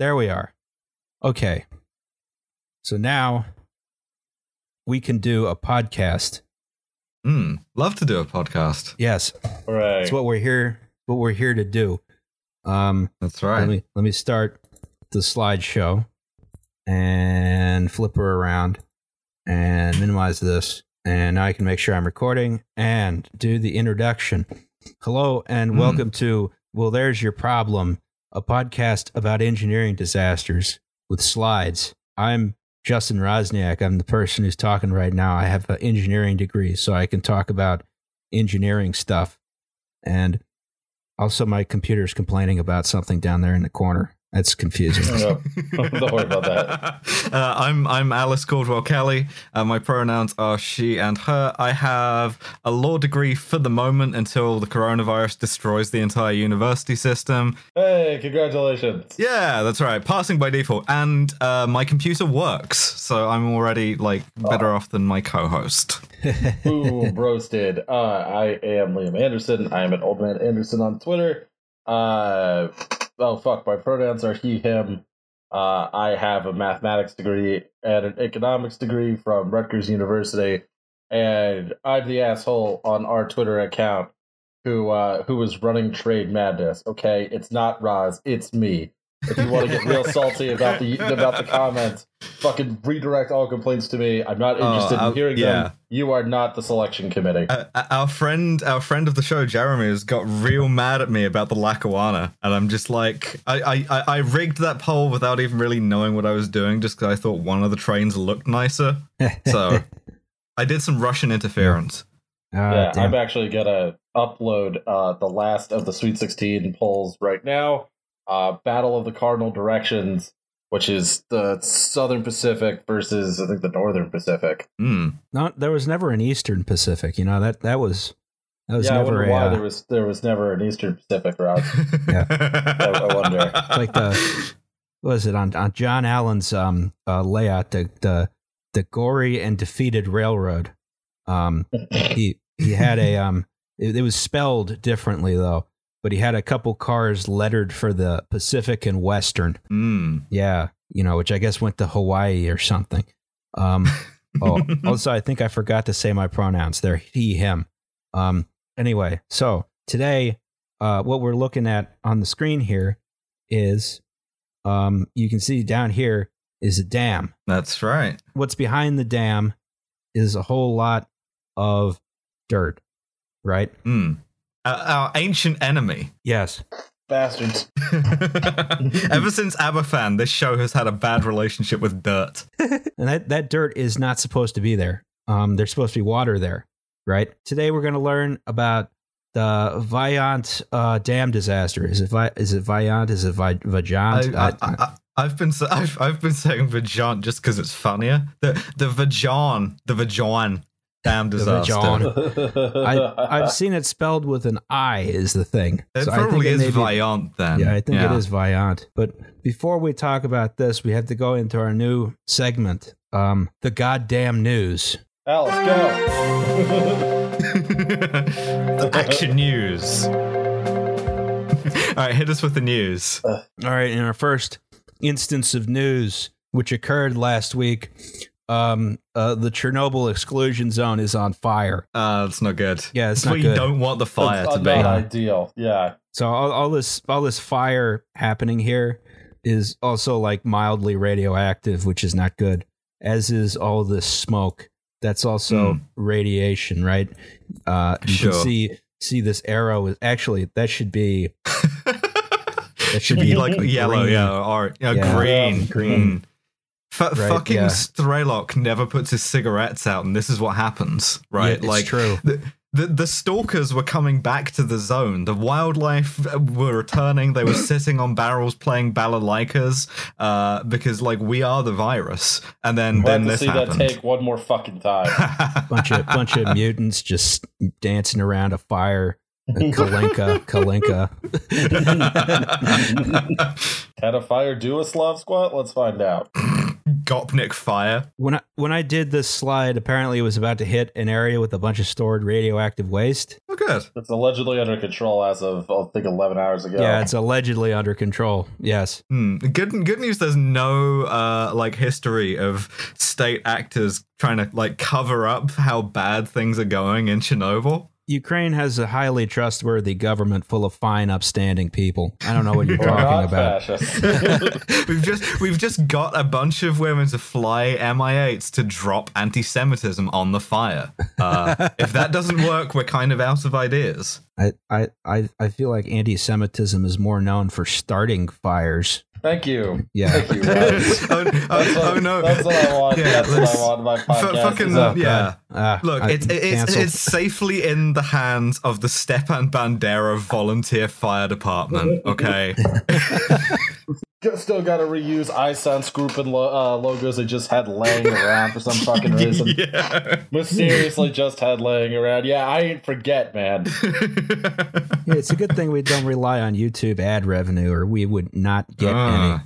There we are. Okay. So now we can do a podcast. Hmm. Love to do a podcast. Yes, Right. that's what we're here. What we're here to do. Um, That's let right. me let me start the slideshow and flip her around and minimize this. And now I can make sure I'm recording and do the introduction. Hello and Hmm. welcome to Well, There's Your Problem, a podcast about engineering disasters with slides. I'm Justin Roczniak. I'm the person who's talking right now. I have an engineering degree, so I can talk about engineering stuff. And also, my computer's complaining about something down there in the corner. That's confusing. No, don't worry about that. Uh, I'm I'm Alice Caldwell Kelly. Uh, my pronouns are she and her. I have a law degree for the moment until the coronavirus destroys the entire university system. Hey, congratulations. Yeah, that's right. Passing by default, and uh, my computer works, so I'm already like better off than my co-host. Boom, roasted. Uh, I am Liam Anderson. I am at Old Man Anderson on Twitter. Uh, oh, fuck. My pronouns are he, him. Uh, I have a mathematics degree and an economics degree from Rutgers University. And I'm the asshole on our Twitter account who uh, who was running Trade Madness. Okay, it's not Roz, it's me. If you want to get real salty about the about the comments, fucking redirect all complaints to me. I'm not Oh, interested I'll- in hearing yeah. them. You are not the selection committee. Uh, our friend, our friend of the show, Jeremy, has got real mad at me about the Lackawanna, and I'm just like, I, I, I- I rigged that poll without even really knowing what I was doing, just because I thought one of the trains looked nicer. So I did some Russian interference. Ah, yeah, damn. I'm actually gonna upload uh, the last of the Sweet 16 polls right now. Uh, Battle of the Cardinal Directions, which is the Southern Pacific versus I think the Northern Pacific. Hmm. No, there was never an Eastern Pacific. You know that that was that was yeah, never wonder a, why uh, there was there was never an Eastern Pacific route. yeah, I wonder. like the what was it on on John Allen's um uh, layout the the the Gorre and Daphetid railroad. Um, he he had a um it, it was spelled differently though, but he had a couple cars lettered for the Pacific and Western. Hmm. Yeah, you know, which I guess went to Hawaii or something. Um, oh, also, I think I forgot to say my pronouns. They're he, him. Um, anyway, so today, uh, what we're looking at on the screen here is, um, you can see down here is a dam. That's right. What's behind the dam is a whole lot of dirt, right? Hmm. Our, our ancient enemy. Yes. Bastards. Ever since Aberfan, this show has had a bad relationship with dirt. and that, that dirt is not supposed to be there. Um, there's supposed to be water there, right? Today we're going to learn about the Viant uh, dam disaster. Is it Vi- is it Viant? Is it Vi- Vajant? I, I, I, I've been I've, I've been saying Vajan just because it's funnier. The the Vajan the Vajan damn The disaster. Vajan. I, I've seen it spelled with an I. Is the thing? It So I think probably is may be- Viant then. Yeah, I think it is Viant. But before we talk about this, we have to go into our new segment, um, the goddamn news. Alice, go. the action news. All right, hit us with the news. All right, in our first instance of news, which occurred last week, um, uh, the Chernobyl exclusion zone is on fire. Uh, that's not good. Yeah, it's It's not what you good. don't want the fire That's to be. ideal. Yeah. So all, all this all this fire happening here is also like mildly radioactive, which is not good. As is all this smoke. That's also Hmm. radiation, right? Uh, you Sure. can see see this arrow is actually that should be It should be like yellow, Green. yeah, or yeah, Yeah. green, Yeah, green. F- Right, fucking yeah. Strelok never puts his cigarettes out, and this is what happens, right? Yeah, it's like true. The, the the stalkers were coming back to the zone. The wildlife uh, were returning. They were sitting on barrels playing balalaikas uh, because, like, we are the virus. And then Glad then to this see happened. that take one more fucking time. bunch of bunch of mutants just dancing around a fire. Kalinka, Kalinka. Had a fire do a Slav squat? Let's find out. Gopnik fire. When I when I did this slide, apparently it was about to hit an area with a bunch of stored radioactive waste. Oh, good. It's allegedly under control as of I think 11 hours ago. Yeah, it's allegedly under control. Yes. Hmm. Good. Good news. There's no uh, like history of state actors trying to like cover up how bad things are going in Chernobyl. Ukraine has a highly trustworthy government full of fine, upstanding people. I don't know what you're talking about. we've just we've just got a bunch of women to fly MI8s to drop anti-Semitism on the fire. Uh, if that doesn't work, we're kind of out of ideas. I, I, I, I feel like anti Semitism is more known for starting fires. Thank you. Yeah. Thank you. Oh, That's oh, what, oh, no! That's what I want. Yeah, that's what I want in my F- fucking is, uh, yeah. Ah, Look, I- it's it's, it's safely in the hands of the Stepan Bandera Volunteer Fire Department. Okay. Still got to reuse iSense group and lo- uh, logos they just had laying around for some fucking reason. yeah. Mysteriously just had laying around. Yeah, I ain't forget, man. Yeah, it's a good thing we don't rely on YouTube ad revenue, or we would not get Ah.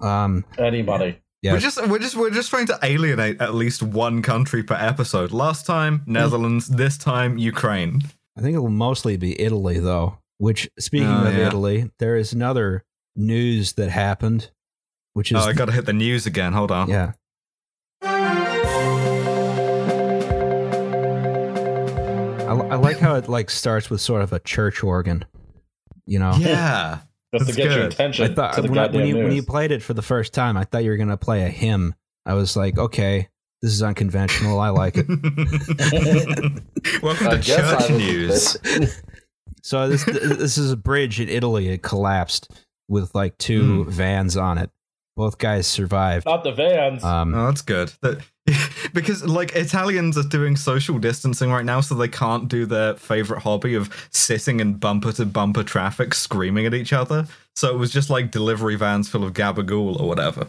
any. Um, Any money. yeah, We're just we're just we're just trying to alienate at least one country per episode. Last time Netherlands, this time Ukraine. I think it'll mostly be Italy, though. Which, speaking Oh, of yeah. Italy, there is another news that happened, which is Oh, I got to hit the news again. Hold on. yeah. I, I like how it like starts with sort of a church organ, you know. Yeah. Just to That's get your attention I thought to the when, I- goddamn when you news. when you played it for the first time, I thought you were gonna play a hymn. I was like, okay, this is unconventional. I like it. Welcome I to I church news. So this this is a bridge in Italy. It collapsed with like two hmm. vans on it. Both guys survived. Not the vans. Um, Oh, that's good. That, because like Italians are doing social distancing right now, so they can't do their favorite hobby of sitting in bumper to bumper traffic, screaming at each other. So it was just like delivery vans full of gabagool or whatever.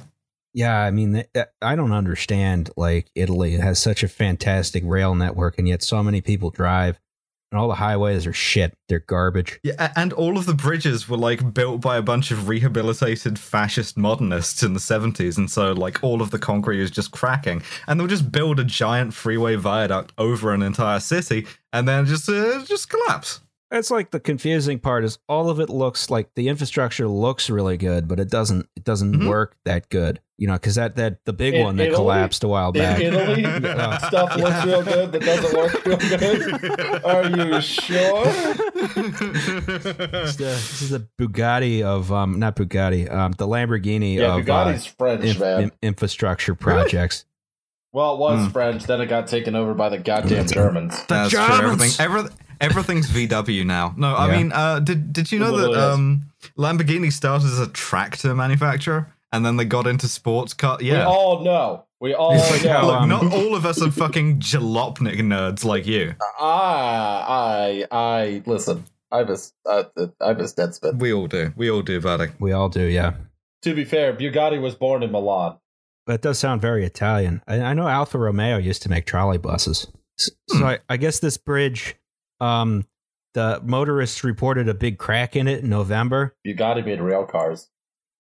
yeah, I mean, eh, eh, I don't understand. Like Italy has such a fantastic rail network, and yet so many people drive, and all the highways are shit. They're garbage. Yeah, and all of the bridges were like built by a bunch of rehabilitated fascist modernists in the 70s, and so like all of the concrete is just cracking. And they'll just build a giant freeway viaduct over an entire city, and then just uh, just collapse. That's like the confusing part is all of it looks like the infrastructure looks really good, but it doesn't it doesn't Mhm. work that good. You know, because that that the big In one that Italy? collapsed a while in back. Italy, Yeah. stuff looks real good that doesn't work real good. Are you sure? It's the- this is the Bugatti of um not Bugatti um the Lamborghini Yeah, of Bugatti's French, uh, inf- man. in- infrastructure projects. well, it was Hmm. French, then it got taken over by the goddamn Germans. That's true. Germans! Everything, every, everything's VW now. No, I Yeah. mean, uh, did did you know that um, Lamborghini started as a tractor manufacturer and then they got into sports car? Yeah. We Yeah. all know. We all like know. how, Look, um, not all of us are fucking jalopnik nerds like you. I, I, I, listen. I was, uh, I was Deadspin. We all do. We all do, buddy. We all do, yeah. To be fair, Bugatti was born in Milan. But it does sound very Italian. I, I know Alfa Romeo used to make trolley buses. S- So Hmm. I, I guess this bridge, um, the motorists reported a big crack in it in November. Bugatti made rail cars.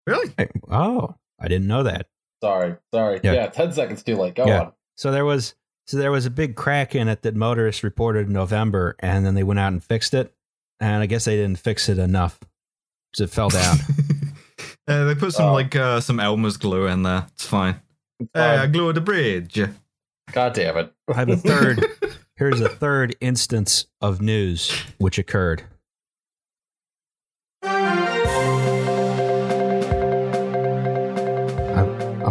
Really? I- oh, I didn't know that. Sorry, sorry. Yeah. Yeah, ten seconds too late. Go Yeah. on. So there was so there was a big crack in it that motorists reported in November, and then they went out and fixed it. And I guess they didn't fix it enough, so it fell down. uh, they put some Oh. like uh, some Elmer's glue in there. It's fine. It's Hey, I fine. glued the bridge. God damn it. I have a third. Here's a third instance of news which occurred.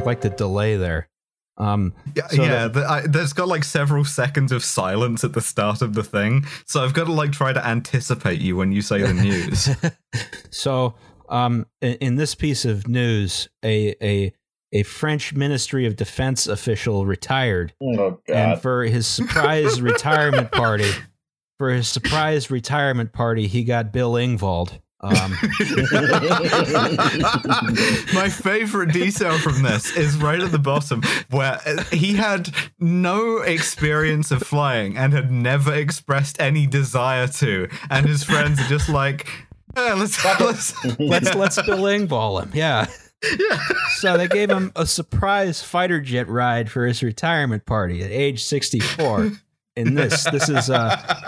Like the delay there. Um, Yeah, So yeah. the- The, I, there's got like several seconds of silence at the start of the thing, so I've got to like try to anticipate you when you say the news. so, um, in, in this piece of news, a a a French Ministry of Defense official retired, Oh and for his surprise retirement party, for his surprise retirement party, he got Bill Ingvald. Um, My favorite detail from this is right at the bottom where uh, he had no experience of flying and had never expressed any desire to, and his friends are just like, "Eh, let's let's let's let's Bill Ingvall him. Yeah. Yeah. So they gave him a surprise fighter jet ride for his retirement party at age 64. In this, this is a,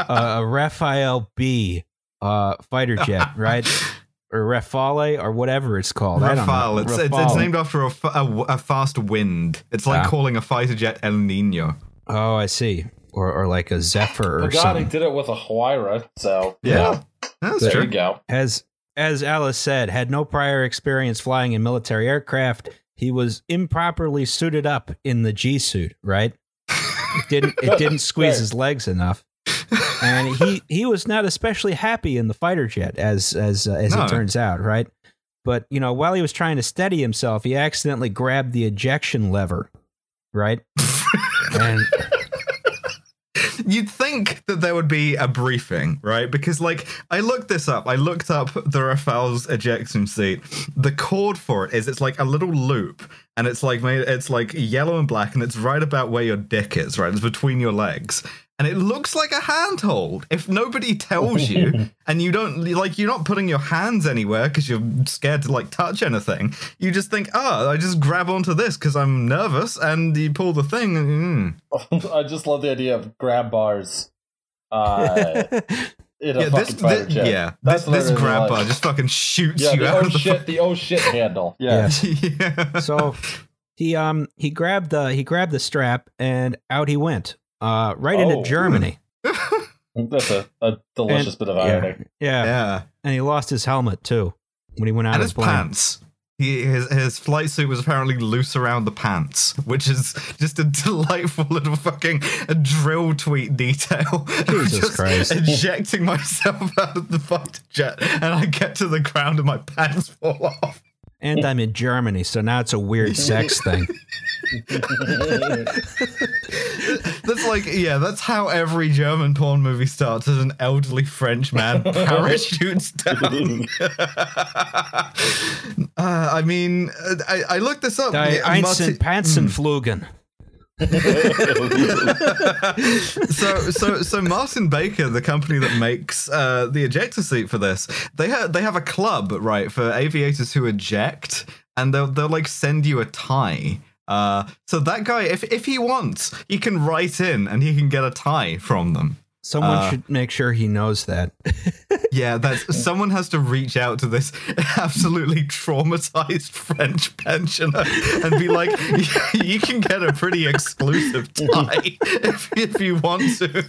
a, a Rafale B uh, fighter jet, right? Or Rafale or whatever it's called. I don't know. Rafale. It's, it's, it's named after a, a, a fast wind. It's like Ah. calling a fighter jet El Nino. Oh, I see. Or, or like a Zephyr or But God, he something. did it with a Huayra, so Yeah. That's there true. you go. As as Alice said, had no prior experience flying in military aircraft. He was improperly suited up in the G suit, right? It didn't it didn't squeeze Right. his legs enough. And he he was not especially happy in the fighter jet as as uh, as No. it turns out, right? But, you know, while he was trying to steady himself, he accidentally grabbed the ejection lever, right? and You'd think that there would be a briefing, right? Because, like, I looked this up. I looked up the Rafale's ejection seat. The cord for it is it's like a little loop, and it's like made. It's like yellow and black, and it's right about where your dick is, right? It's between your legs, and it looks like a handhold. If nobody tells you, and you don't like, you're not putting your hands anywhere because you're scared to like touch anything. You just think, oh, I just grab onto this because I'm nervous, and you pull the thing. And, mm. I just love the idea of grab bars uh, yeah, fucking this, fighter yeah, That's this, this literally grab like- bar just fucking shoots Yeah, you the out oh of the shit, the oh shit handle. Yeah. Yes. yeah. so he um he grabbed the he grabbed the strap and out he went uh right Oh. into Germany. That's a, a delicious bit of Yeah, irony. yeah, yeah, and he lost his helmet too when he went out and of his plane. pants. He, his his flight suit was apparently loose around the pants, which is just a delightful little fucking a drill tweet detail. Jesus just Christ. Ejecting myself out of the fighter jet, and I get to the ground and my pants fall off. And I'm in Germany, so now it's a weird sex thing. That's like, yeah, that's how every German porn movie starts as an elderly French man parachutes down. uh, I mean, uh, I, I looked this up. Die Yeah, Einzeln Marti- Pantsenflugen. so so so Martin Baker, the company that makes uh, the ejector seat for this, they have they have a club right for aviators who eject, and they'll they'll like send you a tie. Uh, so that guy, if if he wants, he can write in and he can get a tie from them. Someone Uh, should make sure he knows that. Yeah, that's someone has to reach out to this absolutely traumatized French pensioner and be like, "You can get a pretty exclusive tie if, if you want to.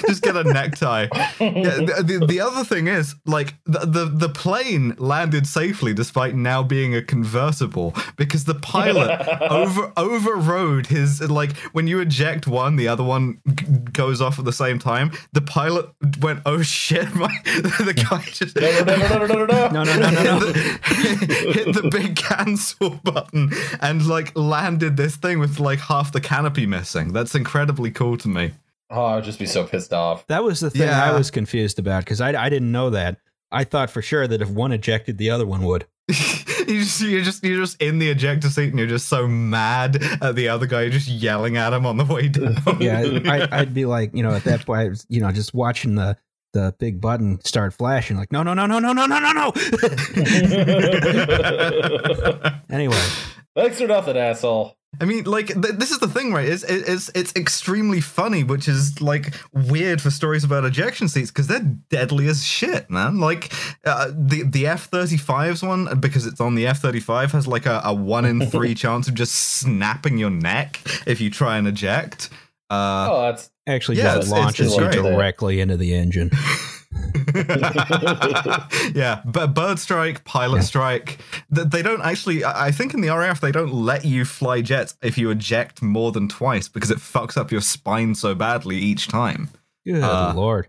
Just get a necktie." Yeah, the, the, the other thing is, like, the, the the plane landed safely despite now being a convertible because the pilot over overrode his like when you eject one, the other one g- goes off at the same time. The pilot went, "Oh shit!" My, the guy just No, no, no, no, no, no, no, No, no. no, no, no, no. hit, the, hit the big cancel button and like landed this thing with like half the canopy missing. That's incredibly cool to me. Oh, I'd just be so pissed off. That was the thing Yeah. I was confused about because I, I didn't know that. I thought for sure that if one ejected, the other one would. you just, you're just you're just in the ejector seat and you're just so mad at the other guy, you're just yelling at him on the way down. Yeah, I, I'd be like, you know, at that point, I was, you know, just watching the the big button start flashing, like, no, no, no, no, no, no, no, no, no. anyway, Thanks for nothing, asshole. I mean, like th- this is the thing, right? It's it's it's extremely funny, which is like weird for stories about ejection seats because they're deadly as shit, man. Like uh, the the F 35s one because it's on the F thirty five has like a, a one in three chance of just snapping your neck if you try and eject. Uh, Oh, that's actually Yeah, just it's- it's- launches it's you directly into the engine. yeah, but bird strike, pilot Yeah. strike. They don't actually. I think in the RAF they don't let you fly jets if you eject more than twice because it fucks up your spine so badly each time. Good Uh, lord.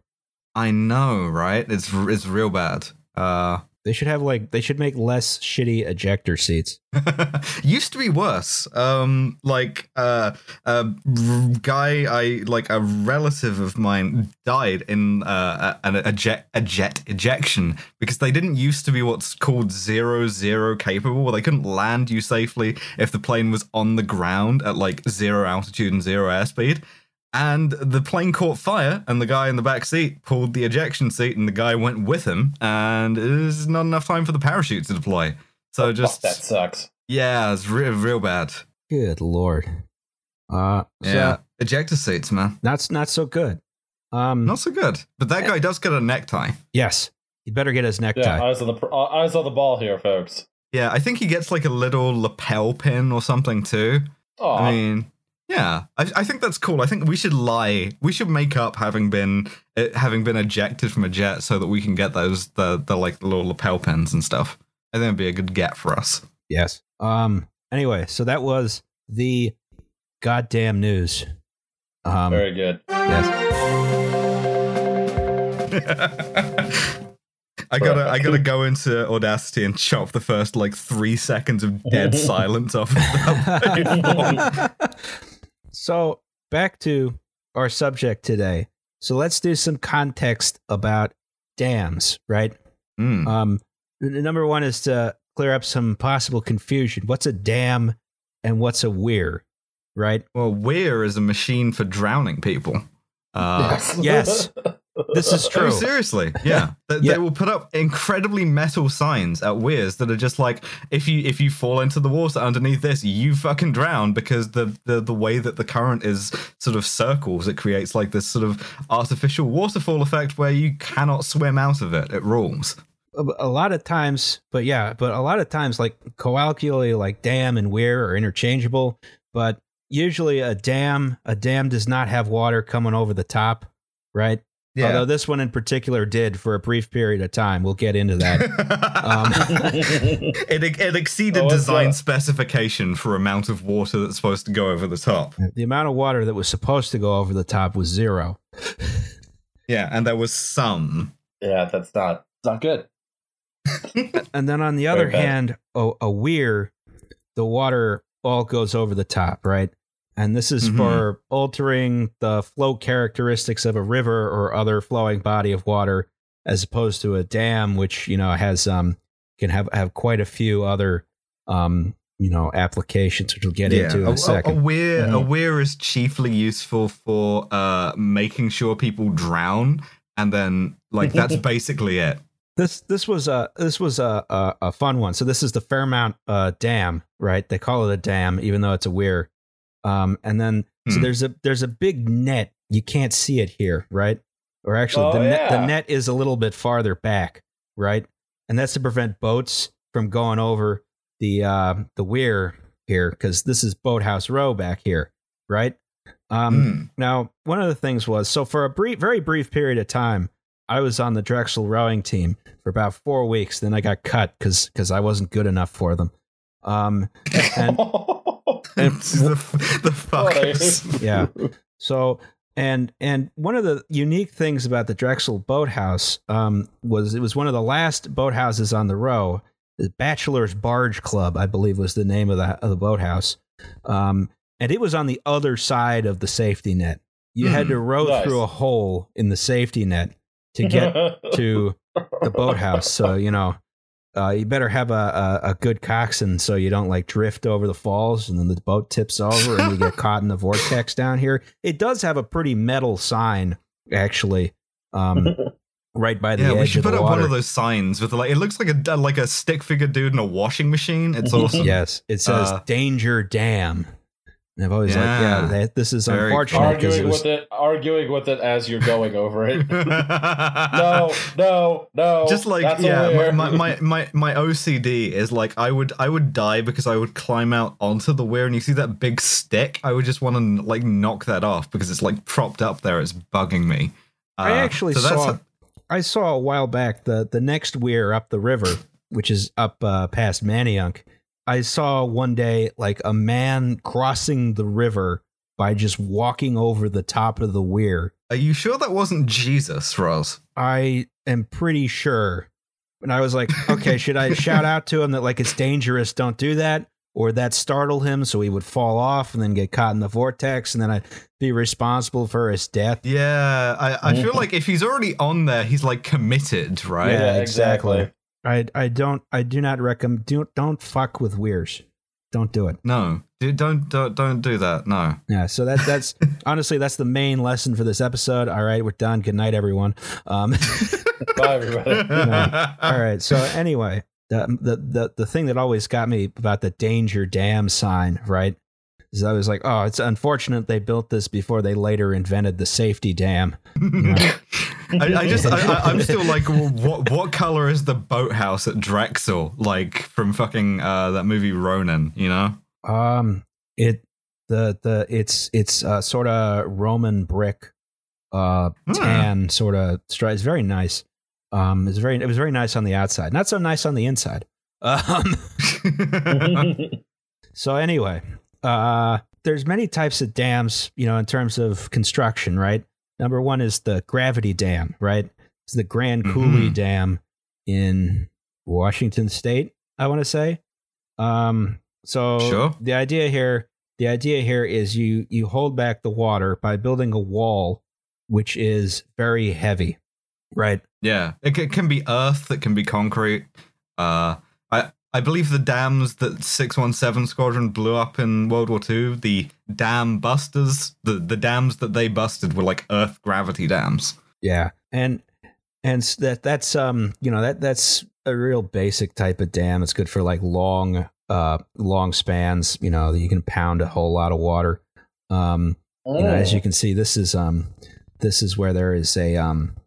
I know, right? It's it's real bad. Uh, They should have like they should make less shitty ejector seats. used to be worse. Um, like uh, a guy, I like a relative of mine died in uh, a, a jet a jet ejection because they didn't used to be what's called zero zero capable. They couldn't land you safely if the plane was on the ground at like zero altitude and zero airspeed. And the plane caught fire, and the guy in the back seat pulled the ejection seat, and the guy went with him. And there's not enough time for the parachute to deploy. So Oh, just fuck, that sucks. yeah, it's real real bad. Good lord. Uh, so Yeah, ejector seats, man, that's not so good. Um, not so good. But that guy does get a necktie. yes, he better get his necktie Yeah, necktie. eyes on the uh, eyes on the ball here, folks. Yeah, I think he gets like a little lapel pin or something too. Oh, I mean, yeah, I, I think that's cool. I think we should lie. We should make up having been uh, having been ejected from a jet so that we can get those the the like little lapel pins and stuff. I think it'd be a good get for us. yes. Um. Anyway, so that was the goddamn news. Um. very good. Yes. I gotta I gotta go into Audacity and chop the first like three seconds of dead silence off of that. so back to our subject today. So let's do some context about dams, right? Mm. Um, number one is to clear up some possible confusion. What's a dam and what's a weir, right? Well, Weir is a machine for drowning people. Uh, yes. This is Oh, true. seriously, yeah. They, Yeah. they will put up incredibly metal signs at weirs that are just like, if you if you fall into the water underneath this, you fucking drown because the the the way that the current is sort of circles, it creates like this sort of artificial waterfall effect where you cannot swim out of it. It rules. a a lot of times, but yeah, but a lot of times, like colloquially, like dam and weir are interchangeable. But usually, a dam, a dam does not have water coming over the top, right? Yeah. Although this one in particular did for a brief period of time. We'll get into that. Um, it it exceeded Oh, design a- specification for amount of water that's supposed to go over the top. the amount of water that was supposed to go over the top was zero. Yeah, and there was some. yeah, that's not it's not good. And then on the other hand, a, a weir, the water all goes over the top, right? And this is Mhm. for altering the flow characteristics of a river or other flowing body of water, as opposed to a dam, which you know has um can have have quite a few other um you know applications, which we'll get into in a, a second. A, weir, a Mhm. weir is chiefly useful for uh, making sure people drown, and then like that's basically it. This this was a this was a, a a fun one. So this is the Fairmount uh, Dam, right? They call it a dam, even though it's a weir. Um, and then so Hmm. there's a there's a big net. You can't see it here, right? Or actually, Oh, the net the net is a little bit farther back, right? And that's to prevent boats from going over the uh, the weir here, because this is Boathouse Row back here, right? Um, Mm. now, one of the things was so for a brief, very brief period of time, I was on the Drexel rowing team for about four weeks. Then I got cut because because I wasn't good enough for them. Um, and and the, the fuckers. yeah, so and and one of the unique things about the Drexel boathouse um, was it was one of the last boathouses on the row. The Bachelor's Barge Club, I believe, was the name of the of the boathouse, um, and it was on the other side of the safety net. You had Hmm. to row Nice. through a hole in the safety net to get to the boathouse. So you know, uh, you better have a, a a good coxswain so you don't like drift over the falls and then the boat tips over and you get caught in the vortex down here. It does have a pretty metal sign actually, um, right by the Yeah, edge we should of put the up water. one of those signs with like it looks like a like a stick figure dude in a washing machine. It's awesome. Yes, it says Uh, "Danger Dam." And I've always like, Yeah. yeah, that, this is Very unfortunate because it arguing was with it, arguing with it as you're going over it. no, no, no. just like that's yeah my, my, my my ocd is like i would i would die because i would climb out onto the weir and you see that big stick i would just want to like knock that off because it's like propped up there it's bugging me I Uh, actually so saw. I saw a while back the the next weir up the river, which is up uh, past Manayunk. I saw one day like a man crossing the river by just walking over the top of the weir. are you sure that wasn't jesus Roz? I am pretty sure. And I was like, okay, should I shout out to him that like it's dangerous, don't do that? Or that startle him so he would fall off and then get caught in the vortex and then I'd be responsible for his death. yeah i, I feel like if he's already on there he's like committed right Yeah, yeah, exactly. Exactly. I I don't I do not recommend don't don't fuck with weirs. Don't do it. no don't don't don't do that no Yeah, so that that's honestly that's the main lesson for this episode. All right, we're done. Good night, everyone. Um, Bye, everybody. all right. So anyway, the, the the the thing that always got me about the danger dam sign, right? Is I was like, oh, it's unfortunate they built this before they later invented the safety dam. I, I just, I, am still like, what what color is the boathouse at Drexel? Like from fucking uh, that movie Ronin, you know? Um, it the the it's it's uh, sort of Roman brick, uh, Hmm. tan sort of. It's very nice. Um, it's very it was very nice on the outside, not so nice on the inside. Um, so anyway, uh, there's many types of dams, you know, in terms of construction, right? Number one is the gravity dam, right? It's the Grand Coulee Mhm. Dam in Washington State, I want to say. Um, so Sure. the idea here, the idea here is you you hold back the water by building a wall, which is very heavy, right? yeah, it, ca- can be earth, it can be concrete. Uh, I I believe the dams that 617 Squadron blew up in World War II, the dam busters, the the dams that they busted were like earth gravity dams. Yeah, and and that that's um you know that that's a real basic type of dam. It's good for like long uh long spans. You know, you can pound a whole lot of water. Um, you know, as you can see, this is um this is where there is a um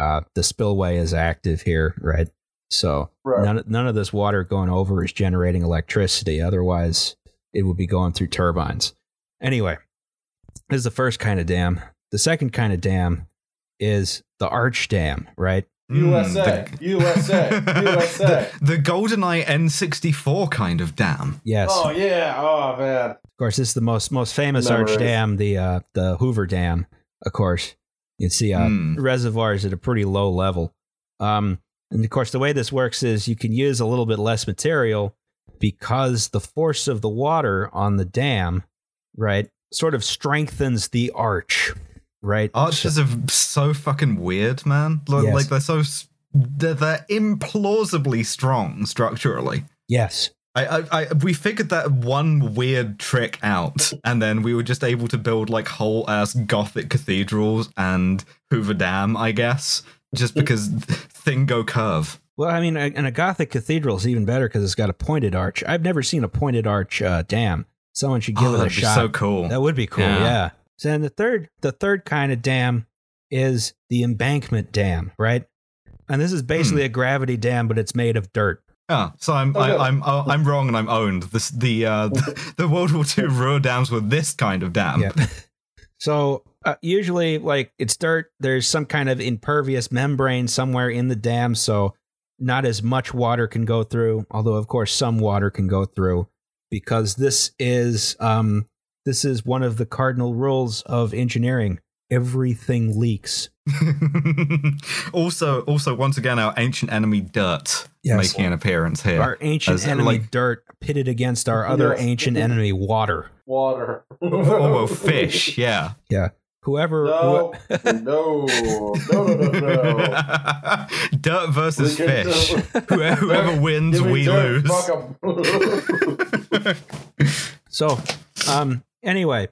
uh the spillway is active here, right? So Right. none none of this water going over is generating electricity. Otherwise, it would be going through turbines. Anyway, this is the first kind of dam. The second kind of dam is the arch dam, right? USA, Mm, USA, USA. the, the GoldenEye N64 kind of dam. Yes. Oh yeah. Oh man. Of course, this is the most most famous arch Memories. dam, the uh, the Hoover Dam. Of course, you can see uh, Hmm. reservoirs at a pretty low level. Um, and of course, the way this works is you can use a little bit less material because the force of the water on the dam, right, sort of strengthens the arch, right? Arches are so fucking weird, man. Like, Yes. like they're so they're, they're implausibly strong structurally. yes, I, I, I, we figured that one weird trick out, and then we were just able to build like whole ass Gothic cathedrals and Hoover Dam, I guess, just because thing go curve. Well, I mean, a- and a Gothic cathedral is even better because it's got a pointed arch. I've never seen a pointed arch uh, dam. Someone should give oh, it a that'd be shot. so cool. That would be cool. Yeah. Yeah. So then the third, the third kind of dam is the embankment dam, right? And this is basically Hmm. a gravity dam, but it's made of dirt. Oh, so I'm Oh, I, good. I'm oh, I'm wrong and I'm owned. This the uh the, the World War II Ruhr dams were this kind of dam. Yeah. So uh, usually, like it's dirt. There's some kind of impervious membrane somewhere in the dam, so not as much water can go through. Although, of course, some water can go through because this is um this is one of the cardinal rules of engineering. Everything leaks. also, also once again, our ancient enemy dirt Yes. making an appearance here. Our ancient As, enemy like- dirt pitted against our other Yes. ancient enemy water. Water. oh, well, fish, Yeah. yeah. Whoever, No. who- no. No. No. No. No. dirt versus We fish. Whoever, whoever wins, Give we dirt, lose. fuck 'em. so um anyway,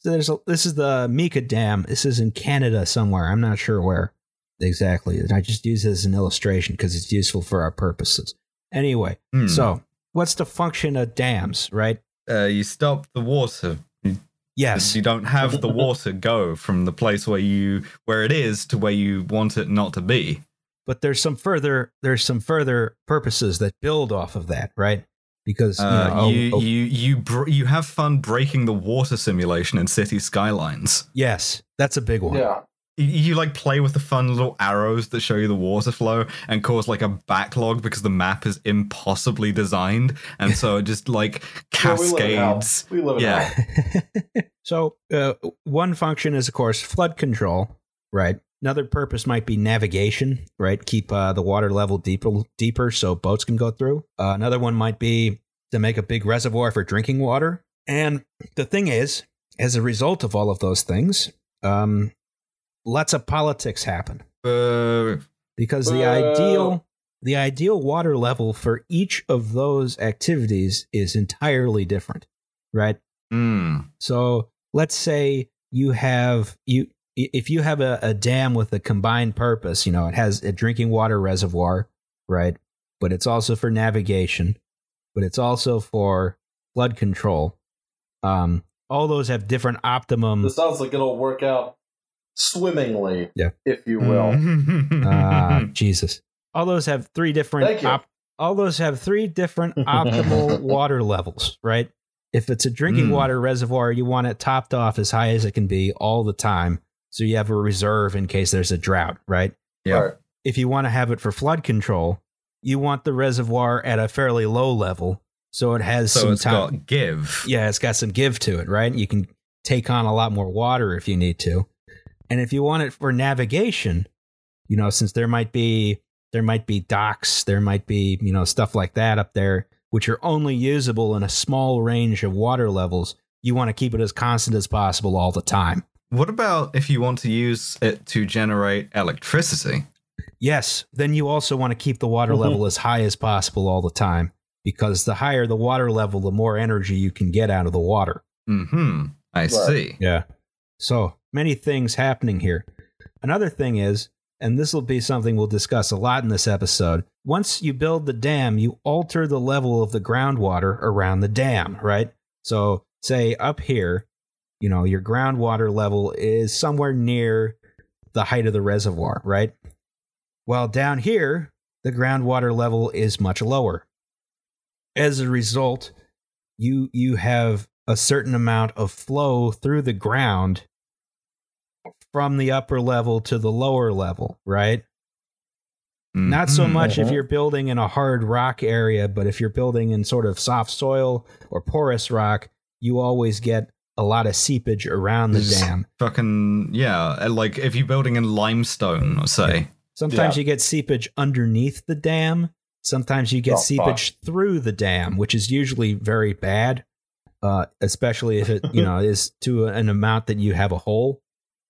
so there's a, this is the Mica Dam. This is in Canada somewhere. I'm not sure where exactly. I just use it as an illustration because it's useful for our purposes. Anyway, Hmm. so what's the function of dams, right? uh, you stop the water. Yes. You don't have the water go from the place where you where it is to where you want it not to be. but there's some further there's some further purposes that build off of that, right? Because you Uh, know, you oh, oh, you you br- you have fun breaking the water simulation in City Skylines. yes, that's a big one. yeah. You, you like play with the fun little arrows that show you the water flow and cause like a backlog because the map is impossibly designed, and so it just like Yeah, we live in hell. cascades. We live Yeah. hell. so uh, one function is of course flood control, right? Another purpose might be navigation, right? Keep uh, the water level deeper, deeper so boats can go through. Uh, another one might be to make a big reservoir for drinking water. And the thing is, as a result of all of those things, um, lots of politics happen Uh, because the Uh. ideal the ideal water level for each of those activities is entirely different, right? mm, So let's say you have you if you have a, a dam with a combined purpose, you know, it has a drinking water reservoir, right? but it's also for navigation, but it's also for flood control. Um, all those have different optimum. This sounds like it'll work out swimmingly, Yeah. if you will. Ah, Jesus. All those have three different. Thank you. Op- all those have three different optimal water levels, right? If it's a drinking Mm. water reservoir, you want it topped off as high as it can be all the time, so you have a reserve in case there's a drought, right? Yeah. Right. If you want to have it for flood control, you want the reservoir at a fairly low level, so it has so some it's time. got give. Yeah, it's got some give to it, right? You can take on a lot more water if you need to. And if you want it for navigation, you know, since there might be there might be docks, there might be, you know, stuff like that up there which are only usable in a small range of water levels, you want to keep it as constant as possible all the time. What about if you want to use it to generate electricity? Yes, then you also want to keep the water Mhm. level as high as possible all the time because the higher the water level, the more energy you can get out of the water. Hmm. I see. Yeah. So many things happening here. Another thing is, and this will be something we'll discuss a lot in this episode. Once you build the dam, you alter the level of the groundwater around the dam, right? So, say up here, you know, your groundwater level is somewhere near the height of the reservoir, right? While down here, the groundwater level is much lower. As a result, you you have a certain amount of flow through the ground from the upper level to the lower level, right? Not so much if Mhm. you're building in a hard rock area, but if you're building in sort of soft soil or porous rock, you always get a lot of seepage around the Just dam. Fucking yeah, like if you're building in limestone, say. Sometimes Yeah. you get seepage underneath the dam. Sometimes you get Oh, fuck. seepage through the dam, which is usually very bad, uh, especially if it you know is to an amount that you have a hole.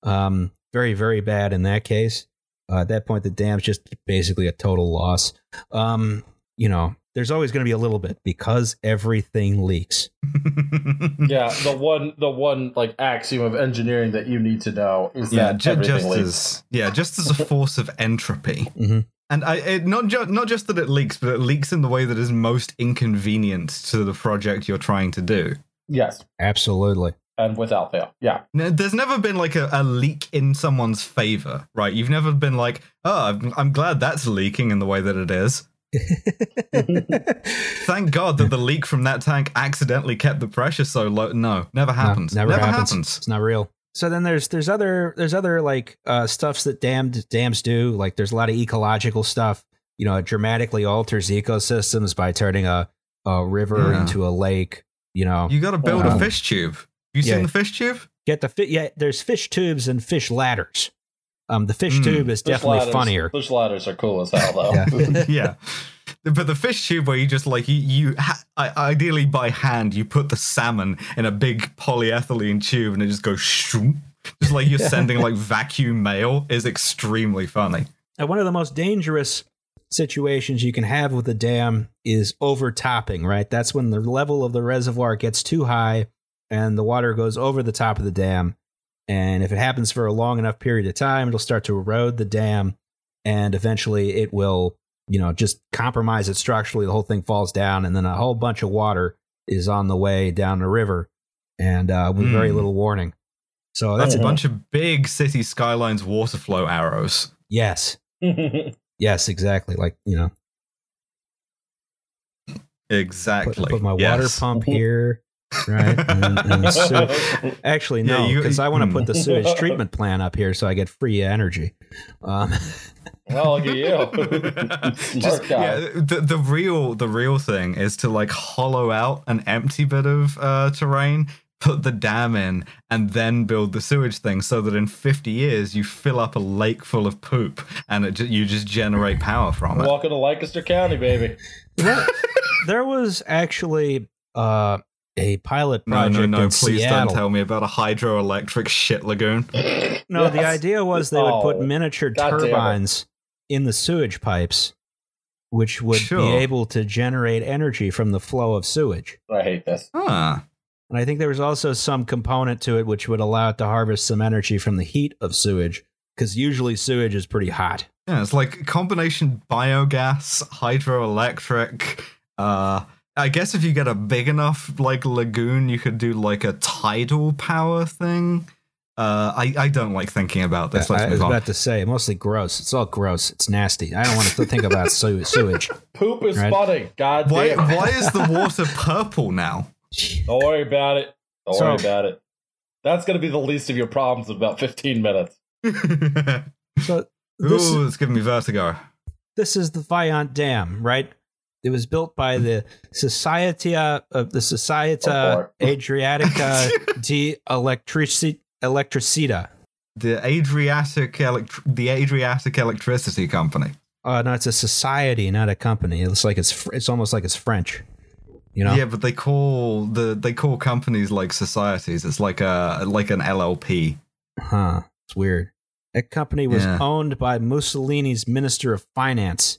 Um, very very bad in that case. Uh, at that point, the dam's just basically a total loss. Um, you know, there's always going to be a little bit because everything leaks. Yeah, the one the one like axiom of engineering that you need to know is yeah, that ju- everything just leaks. as yeah, just as a force of entropy. Mhm. And I it, not ju- not just that it leaks, but it leaks in the way that is most inconvenient to the project you're trying to do. Yes, Absolutely. And without fail. Yeah. Now, there's never been like a, a leak in someone's favor, right? You've never been like, oh, I'm, I'm glad that's leaking in the way that it is. Thank God that the leak from that tank accidentally kept the pressure so low. No, never happens. No, never, happens. happens. It's not real. So then there's there's other there's other like uh, stuffs that damned dams do. Like there's a lot of ecological stuff. You know, it dramatically alters ecosystems by turning a a river Yeah. into a lake. You know, You got to build Wow. a fish tube. You Yeah. seen the fish tube? get the fit. Yeah, there's fish tubes and fish ladders. Um, the fish Mm. tube is Fish definitely ladders- funnier. Fish ladders are cool as hell, though. Yeah. yeah. But the fish tube where you just like you, you ha- ideally by hand you put the salmon in a big polyethylene tube and it just goes shoom, just like you're sending like vacuum mail is extremely funny. And one of the most dangerous situations you can have with a dam is overtopping, right? That's when the level of the reservoir gets too high and the water goes over the top of the dam. And if it happens for a long enough period of time, it'll start to erode the dam and eventually it will, you know, just compromise it structurally. The whole thing falls down and then a whole bunch of water is on the way down the river and uh, with very Hmm. little warning. So That's a bunch of big city skylines water flow arrows. yes, yes, exactly. Like, you know, Exactly. put, put my water pump here, right? And, and the sew- Actually, no, you- because I want to hmm. put the sewage treatment plant up here so I get free energy. Um, well, look at you. Just, yeah, the, the real the real thing is to like hollow out an empty bit of uh, terrain, put the dam in, and then build the sewage thing, so that in fifty years you fill up a lake full of poop, and it, ju- you just generate power from it. Welcome to Lancaster County, baby. there, there was actually uh, a pilot No, project no, no! in Please Seattle. don't tell me about a hydroelectric shit lagoon. No, the idea was they would put Oh, miniature God turbines in the sewage pipes, which would Sure. be able to generate energy from the flow of sewage. I hate this. Ah, And I think there was also some component to it which would allow it to harvest some energy from the heat of sewage, because usually sewage is pretty hot. Yeah, it's like combination biogas, hydroelectric. Uh, I guess if you get a big enough like lagoon, you could do like a tidal power thing. Uh, I I don't like thinking about this. Let's I was on. about to say, mostly gross. It's all gross. It's nasty. I don't want to think about sewage. Poop is Right. funny. God Why damn. why is the water purple now? Don't worry about it. Don't So- worry about it. That's going to be the least of your problems in about 15 minutes. So this, Ooh, it's giving me vertigo. this is the Viant Dam, right? It was built by the Societia of the Societa Oh. Adriatica di Electrici- Electricita. The Adriatic elect- the Adriatic Electricity Company. Uh, no, it's a society, not a company. It's like it's fr- it's almost like it's French. You know? Yeah, but they call the they call companies like societies. It's like a like an LLP. Huh. It's weird. That company was Yeah. owned by Mussolini's Minister of Finance,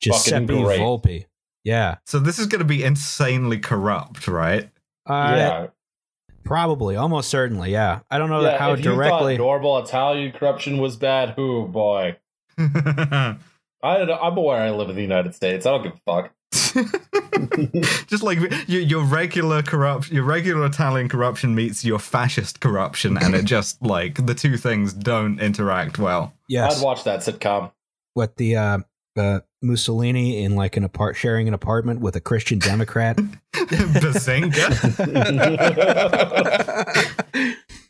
Giuseppe great. Volpi. Yeah. So this is going to be insanely corrupt, right? Uh, yeah. Probably, almost certainly, yeah. I don't know yeah how if directly. you thought normal Italian corruption was bad, who boy. I don't know. I'm aware I live in the United States. I don't give a fuck. Just like your, your regular corruption, your regular Italian corruption meets your fascist corruption, and it just like the two things don't interact well. yes, I'd watch that sitcom. what the uh, uh, Mussolini in like an apart sharing an apartment with a Christian Democrat. Bazinga!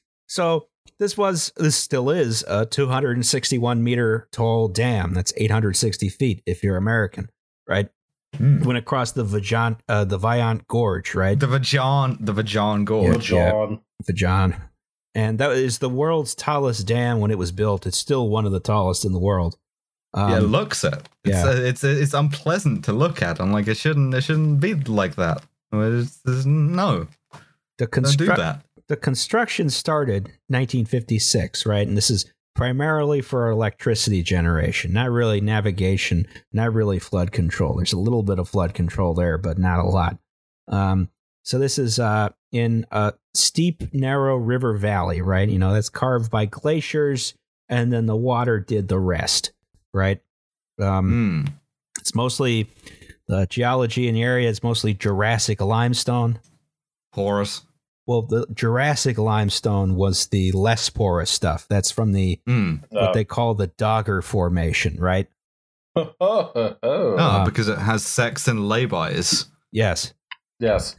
so this was this still is a 261 meter tall dam. That's 860 feet if you're American, right? Hmm. Went across the Vajan, uh, the Viant Gorge, right? The Vajan, the Vajan Gorge. Yeah. John. Vajan. And that is the world's tallest dam when it was built. It's still one of the tallest in the world. Um, yeah, looks it. It's, yeah. uh, it's it's unpleasant to look at. I'm like, it shouldn't it shouldn't be like that. It's, it's- no, the, don't do that. the construction started 1956, right? And this is primarily for electricity generation, not really navigation, not really flood control. There's a little bit of flood control there, but not a lot. Um, so this is uh, in a steep, narrow river valley, right? You know, that's carved by glaciers, and then the water did the rest, right? Um, Hmm. It's mostly the geology in the area is mostly Jurassic limestone. Porous. Well, the Jurassic limestone was the less porous stuff. That's from the Hmm. what they call the Dogger Formation, right? oh, oh, Oh, Uh, because it has sex and laybys. Yes. yes.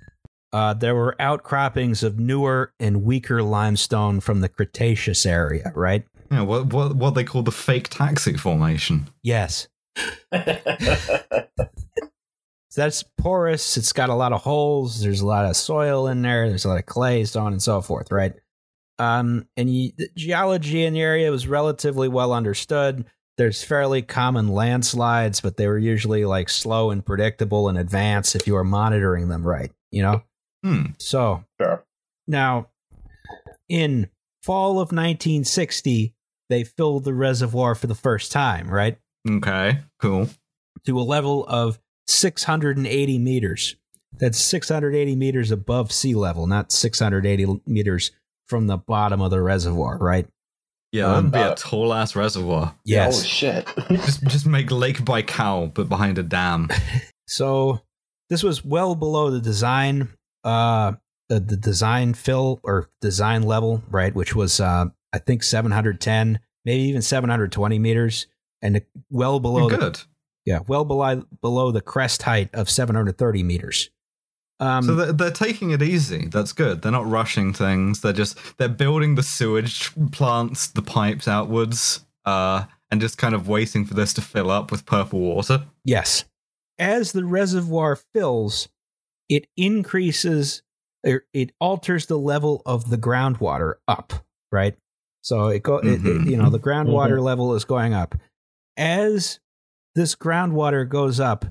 Uh, there were outcroppings of newer and weaker limestone from the Cretaceous area, right? Yeah, what what what they call the fake taxi formation. Yes. So that's porous. It's got a lot of holes. There's a lot of soil in there. There's a lot of clay, so on and so forth, right? Um, and you, the geology in the area was relatively well understood. There's fairly common landslides, but they were usually like slow and predictable in advance if you were monitoring them right, you know? Hmm. So Sure. now, in fall of 1960, they filled the reservoir for the first time, right? Okay. Cool. to a level of 680 meters. That's 680 meters above sea level, not 680 meters from the bottom of the reservoir, right? Yeah, Um, that'd be a uh, tall ass reservoir. Oh Yes. shit. Just just make Lake Baikal, but behind a dam. So this was well below the design, uh, the, the design fill or design level, right? Which was, uh, I think 710, maybe even 720 meters, and well below the Good. yeah, well below below the crest height of 730 meters. Um, so they're, they're taking it easy. That's good. They're not rushing things. They're just they're building the sewage plants, the pipes outwards, uh, and just kind of waiting for this to fill up with purple water. Yes. As the reservoir fills, it increases, it alters the level of the groundwater up, right? So it go, it, it- Mhm. you know, the groundwater level is going up. As this groundwater goes up,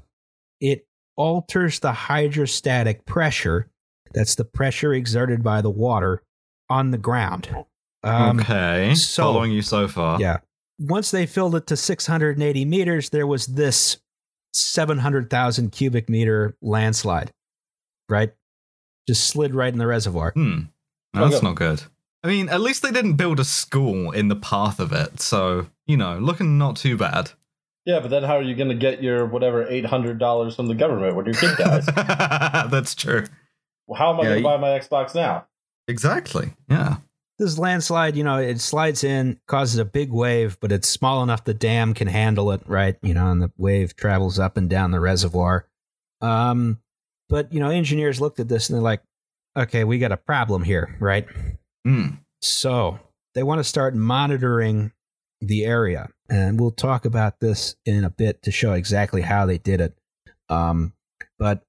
it alters the hydrostatic pressure. That's the pressure exerted by the water on the ground. Um, okay, so- following you so far. yeah. Once they filled it to 680 meters, there was this 700,000 cubic meter landslide, right? Just slid right in the reservoir. Hmm. That's Okay. not good. I mean, at least they didn't build a school in the path of it, so you know, looking not too bad. Yeah, but then how are you going to get your whatever eight hundred dollars from the government when your kid dies? That's true. Well, how am I Yeah, going to buy my Xbox now? Exactly. Yeah. This landslide, you know, it slides in, causes a big wave, but it's small enough the dam can handle it, right? You know, and the wave travels up and down the reservoir. Um, but you know, engineers looked at this and they're like, okay, we got a problem here, right? Mm. So they want to start monitoring the area, and we'll talk about this in a bit to show exactly how they did it. Um, but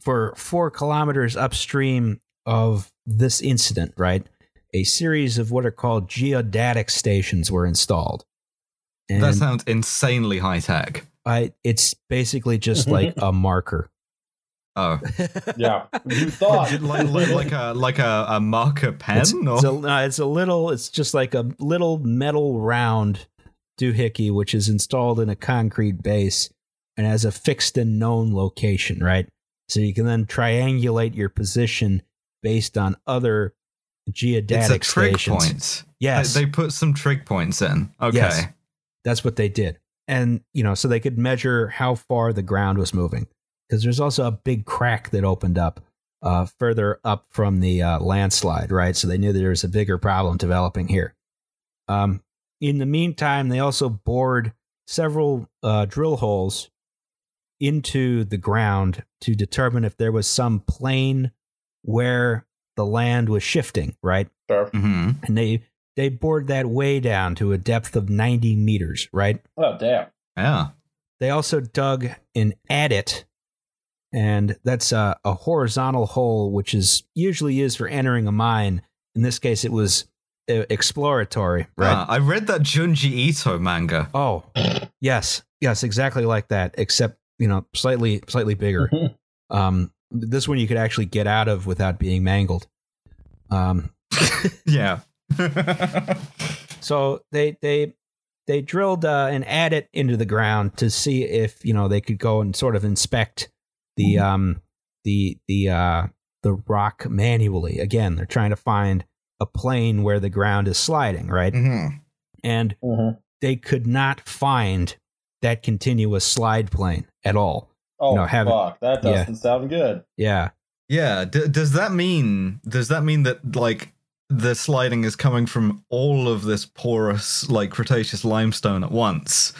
for four kilometers upstream of this incident, right, a series of what are called geodetic stations were installed. And that sounds insanely high tech. I, it's basically just like a marker. Oh, Yeah, you thought like, like, like a like a, a marker pen. It's, or? it's, a, no, it's a little. It's just like a little metal round doohickey, which is installed in a concrete base and has a fixed and known location. Right, so you can then triangulate your position based on other geodetic it's a trig stations. point. Yes, They, they put some trig points in. Okay. Yes. that's what they did, and you know, so they could measure how far the ground was moving because there's also a big crack that opened up uh, further up from the uh, landslide, right? So they knew there was a bigger problem developing here. Um, in the meantime, they also bored several uh, drill holes into the ground to determine if there was some plane where the land was shifting, right? Sure. hmm And they they bored that way down to a depth of 90 meters, right? Oh damn. Yeah. They also dug an adit, and that's a, a horizontal hole, which is usually used for entering a mine. In this case, it was uh, exploratory, right? Ah, I read that Junji Ito manga. Oh, yes, yes, exactly like that, except you know, slightly slightly bigger. um, this one you could actually get out of without being mangled. Um, yeah. So they they they drilled uh, an adit into the ground to see if you know they could go and sort of inspect the um the the uh the rock manually. Again, they're trying to find a plane where the ground is sliding, right? hmm And Mhm. they could not find that continuous slide plane at all. Oh No, haven't- fuck, that doesn't sound good. Yeah. Yeah. D- does that mean? Does that mean that like the sliding is coming from all of this porous like Cretaceous limestone at once?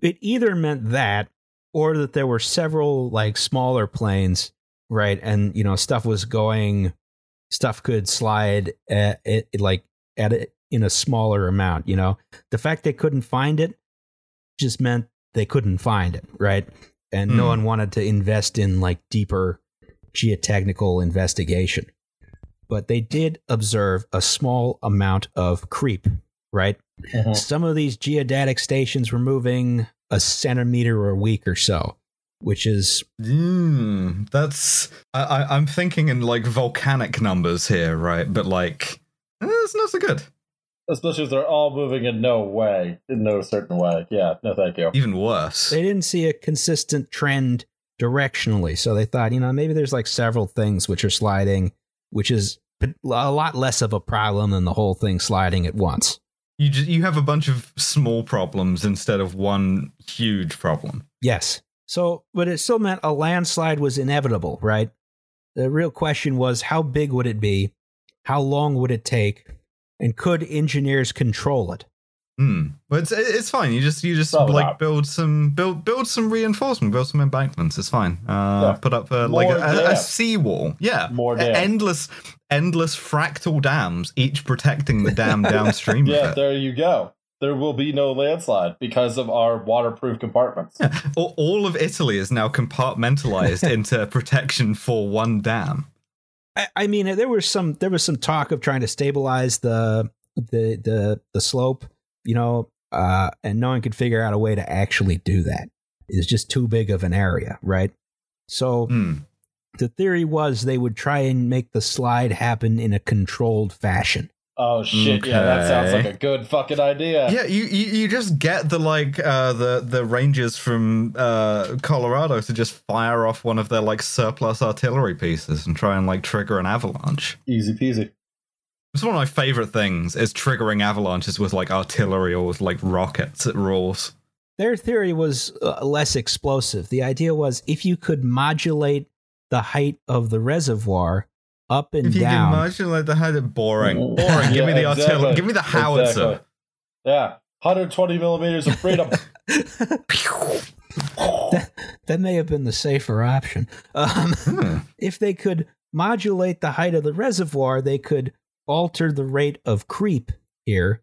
it either meant that or that there were several like smaller planes right? And you know stuff was going stuff could slide at, it like at it in a smaller amount you know? The fact they couldn't find it just meant they couldn't find it right? And no Hmm. one wanted to invest in like deeper geotechnical investigation. But they did observe a small amount of creep right Mhm. some of these geodetic stations were moving a centimeter a week or so, which is Mm, that's I, I, I'm thinking in like volcanic numbers here, right? But like, eh, it's not so good. Especially if they're all moving in no way, in no certain way. Yeah, no thank you. Even worse. they didn't see a consistent trend directionally. So they thought, you know, maybe there's like several things which are sliding, which is a lot less of a problem than the whole thing sliding at once. You just, you have a bunch of small problems instead of one huge problem. Yes. So, but it still meant a landslide was inevitable, right? The real question was how big would it be? How long would it take? And could engineers control it? Hmm. But it's it's fine. You just you just Probably like build some build build some reinforcement, build some embankments. It's fine. Uh, Yeah. Put up uh, like a, a, a seawall. Yeah. More E- dam. endless endless fractal dams, each protecting the dam downstream. Yeah, of it. there you go. There will be no landslide because of our waterproof compartments. Yeah. All, all of Italy is now compartmentalized into protection for one dam. I, I mean, there was some there was some talk of trying to stabilize the the the the slope, you know, uh, and no one could figure out a way to actually do that. It's just too big of an area, right? So Hmm. the theory was they would try and make the slide happen in a controlled fashion. Oh shit! Yeah, that sounds like a good fucking idea. Yeah, you, you you just get the like uh the the rangers from uh Colorado to just fire off one of their like surplus artillery pieces and try and like trigger an avalanche. Easy peasy. It's one of my favorite things is triggering avalanches with like artillery or with like rockets at rules. Their theory was uh, less explosive. The idea was if you could modulate the height of the reservoir up and down. If you down. can modulate the height, boring, boring. Yeah, give me the artillery. Give me the howitzer. Exactly. Yeah, 120 millimeters of freedom. that, that may have been the safer option. Um, Hmm. if they could modulate the height of the reservoir, they could alter the rate of creep here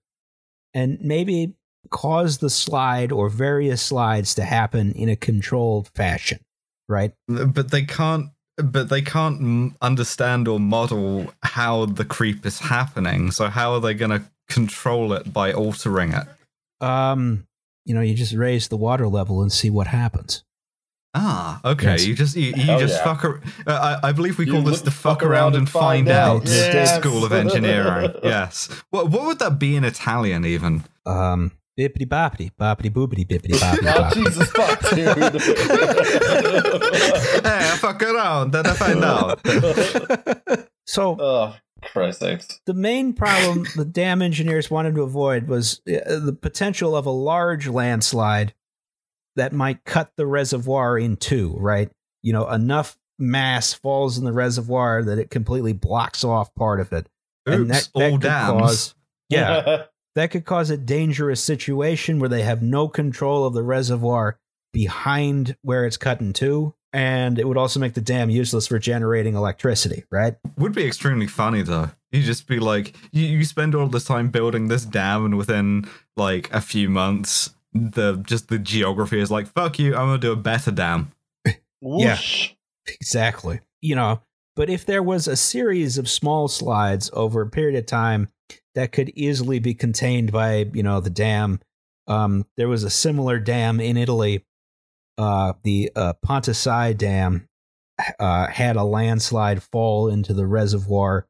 and maybe cause the slide or various slides to happen in a controlled fashion, right? But they can't. But they can't m- understand or model how the creep is happening. So how are they going to control it by altering it? Um, you know, you just raise the water level and see what happens. Ah, okay. Yes. You just you, you just yeah. fuck. Ar- uh, I, I believe we You call this the fuck, around and find, out. Yes. School of Engineering. yes. What what would that be in Italian even? Um, bippity boppity, boppity boopity, bippity boppity oh. Jesus fuck, dude. hey, I fuck around, then I find out. So oh, Christ sakes. the main problem the dam engineers wanted to avoid was uh, the potential of a large landslide that might cut the reservoir in two, right? You know, enough mass falls in the reservoir that it completely blocks off part of it. And that- that could dams. cause- Yeah. That could cause a dangerous situation where they have no control of the reservoir behind where it's cut in two. And it would also make the dam useless for generating electricity, right? Would be extremely funny though. You just be like, you, you spend all this time building this dam, and within like a few months, the just the geography is like, fuck you, I'm gonna do a better dam. Whoosh. Exactly. You know, but if there was a series of small slides over a period of time that could easily be contained by, you know, the dam, um, there was a similar dam in Italy. Uh, the uh, Pontesei Dam uh, had a landslide fall into the reservoir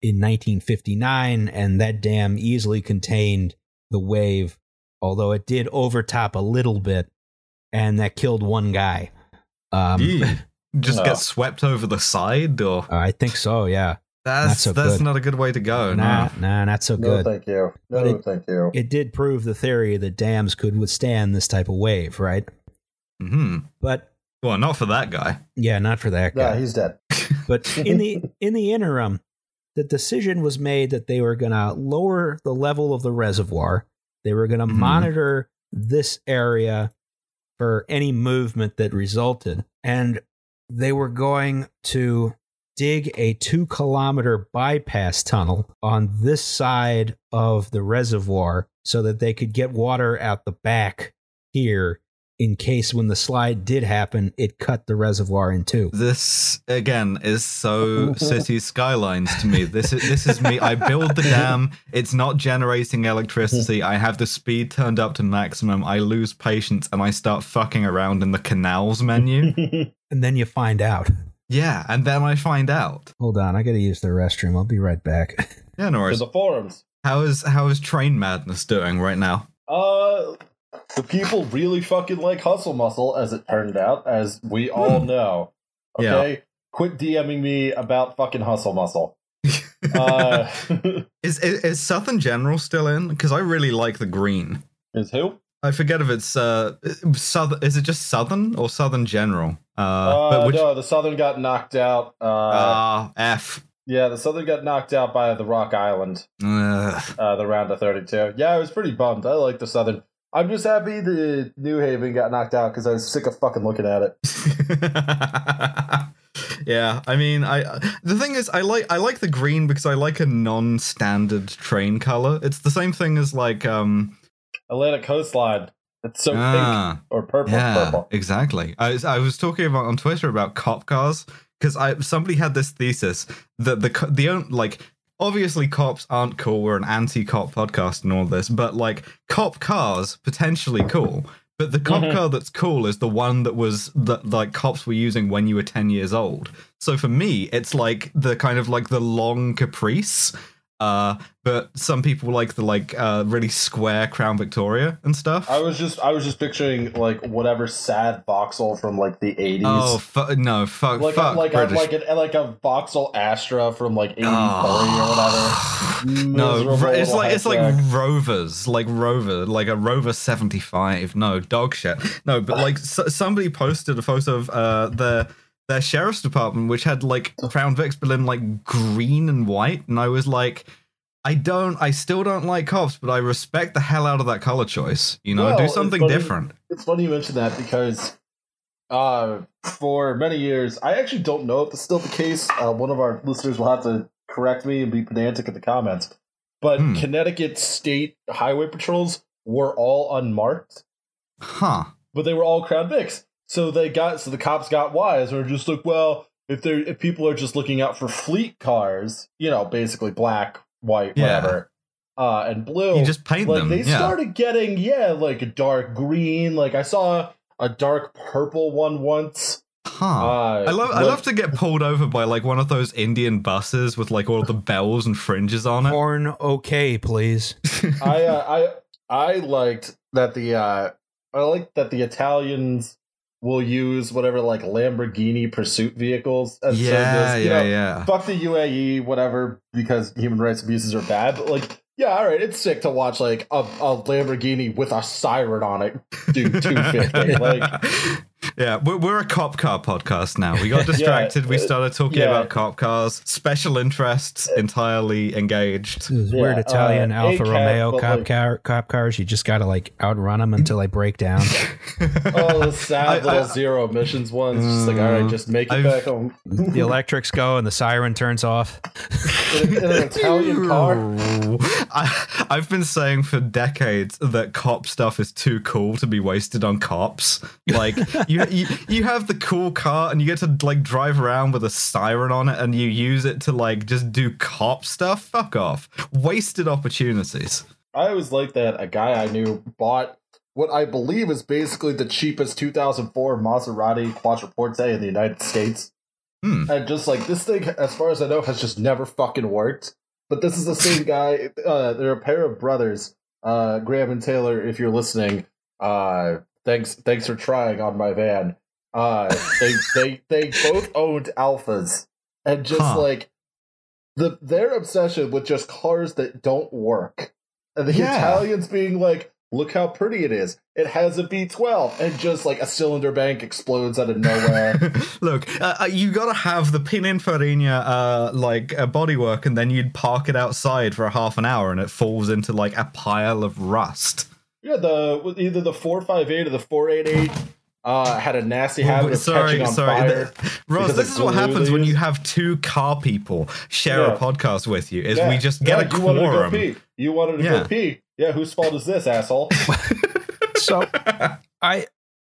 in 1959, and that dam easily contained the wave, although it did overtop a little bit, and that killed one guy. Um, Yee. just No. get swept over the side, or I think so. Yeah. that's so that's good. not a good way to go. nah, No. nah, not so No, good. thank you. No, it- thank you. it did prove the theory that dams could withstand this type of wave, right? Hmm. But Well, not for that guy. yeah, not for that Yeah, guy. he's dead. but in the in the interim, the decision was made that they were going to lower the level of the reservoir. They were going to Mhm. monitor this area for any movement that resulted, and they were going to dig a two kilometer bypass tunnel on this side of the reservoir so that they could get water out the back here in case when the slide did happen, it cut the reservoir in two. This again is so city skylines to me. This is this is me. I build the dam. It's not generating electricity. I have the speed turned up to maximum. I lose patience and I start fucking around in the canals menu. And then you find out. yeah, and then I find out. Hold on, I gotta use the restroom. I'll be right back. Yeah, no to the forums. How is how is Train Madness doing right now? Uh, the people really fucking like Hustle Muscle, as it turned out, as we all know. Yeah. Okay? Quit DMing me about fucking Hustle Muscle. Uh, Is, is is Southern General still in? Because I really like the green. is who? I forget if it's uh Southern. Is it just Southern or Southern General? Uh, Uh, but which no, the Southern got knocked out. Uh, ah F. yeah, the Southern got knocked out by the Rock Island, uh, the round of 32. Yeah, I was pretty bummed. I like the Southern. I'm just happy the New Haven got knocked out because I was sick of fucking looking at it. yeah, I mean, I the thing is, I like I like the green because I like a non-standard train color. It's the same thing as like um Atlantic Coastline. It's so pink ah, or purple. yeah, Purple. exactly. I was, I was talking about on Twitter about cop cars because I somebody had this thesis that the the like obviously cops aren't cool. We're an anti-cop podcast and all this, but like cop cars potentially cool. But the cop Mhm. car that's cool is the one that was that like cops were using when you were ten years old. So for me, it's like the kind of like the long Caprice. Uh, but some people like the like uh really square Crown Victoria and stuff. I was just I was just picturing like whatever sad Vauxhall from like the eighties. Oh fu- no, fuck, like fuck a, like a, like a, like a Vauxhall Astra from like eighty three Oh. or whatever. No, it's like it's like. Rovers, like Rover, like a Rover seventy five. No dog shit. No, but like s- somebody posted a photo of uh their their sheriff's department, which had like Crown Vics, but in like green and white, and I was like. I don't. I still don't like cops, but I respect the hell out of that color choice. You know, Well, do it's something funny- different. It's funny you mention that because uh, for many years, I actually don't know if it's still the case. Uh, one of our listeners will have to correct me and be pedantic in the comments. But Hmm. Connecticut state highway patrols were all unmarked, Huh? but they were all Crown Vics. So they got so the cops got wise or just like, well, if they are if people are just looking out for fleet cars, you know, basically black, white, Yeah. whatever, uh, and blue, You just paint like them. they yeah. started getting yeah like a dark green like i saw a dark purple one once huh. uh, I love. I love to get pulled over by like one of those Indian buses with like all the bells and fringes on it. Horn okay, please. i uh, i i liked that the uh i liked that the italians will use whatever like lamborghini pursuit vehicles as yeah, yeah, know, yeah. fuck the uae whatever because human rights abuses are bad but like yeah all right it's sick to watch like a, a lamborghini with a siren on it do 250 like yeah, we're, we're a cop car podcast now. We got distracted. we uh, started talking yeah. about cop cars. Special interests entirely engaged. Those Yeah, weird Italian uh, Alfa Romeo cop like- car cop cars. You just gotta like outrun them until they break down. Oh, the sad I- little I- zero emissions ones. Just like, all right, just make it I've- back home. the electrics go and the siren turns off. in, in an Italian car. I, I've been saying for decades that cop stuff is too cool to be wasted on cops. Like you, you, you have the cool car and you get to like drive around with a siren on it, and you use it to like just do cop stuff. Fuck off! Wasted opportunities. I always liked that a guy I knew bought what I believe is basically the cheapest 2004 Maserati Quattroporte in the United States. Hmm. And just like this thing, as far as I know, has just never fucking worked. But this is the same guy. Uh, they're a pair of brothers, uh, Graham and Taylor. If you're listening, uh, thanks thanks for trying on my van. Uh, they they they both owned Alphas, and just Huh. like the their obsession with just cars that don't work, and the Yeah. Italians being like, "Look how pretty it is! It has a V12," and just like a cylinder bank explodes out of nowhere. Look, uh, uh, you gotta have the Pininfarina uh, like uh, bodywork, and then you'd park it outside for a half an hour, and it falls into like a pile of rust. Yeah, the either the four five eight or the four eight eight uh had a nasty habit wait, of catching on fire. th- Ross, this is what happens when you have two car people share Yeah. a podcast with you. Is Yeah. we just get Yeah, a you wanted to go quorum. pee. You wanted to Yeah. go pee. Yeah, whose fault is this, asshole? So I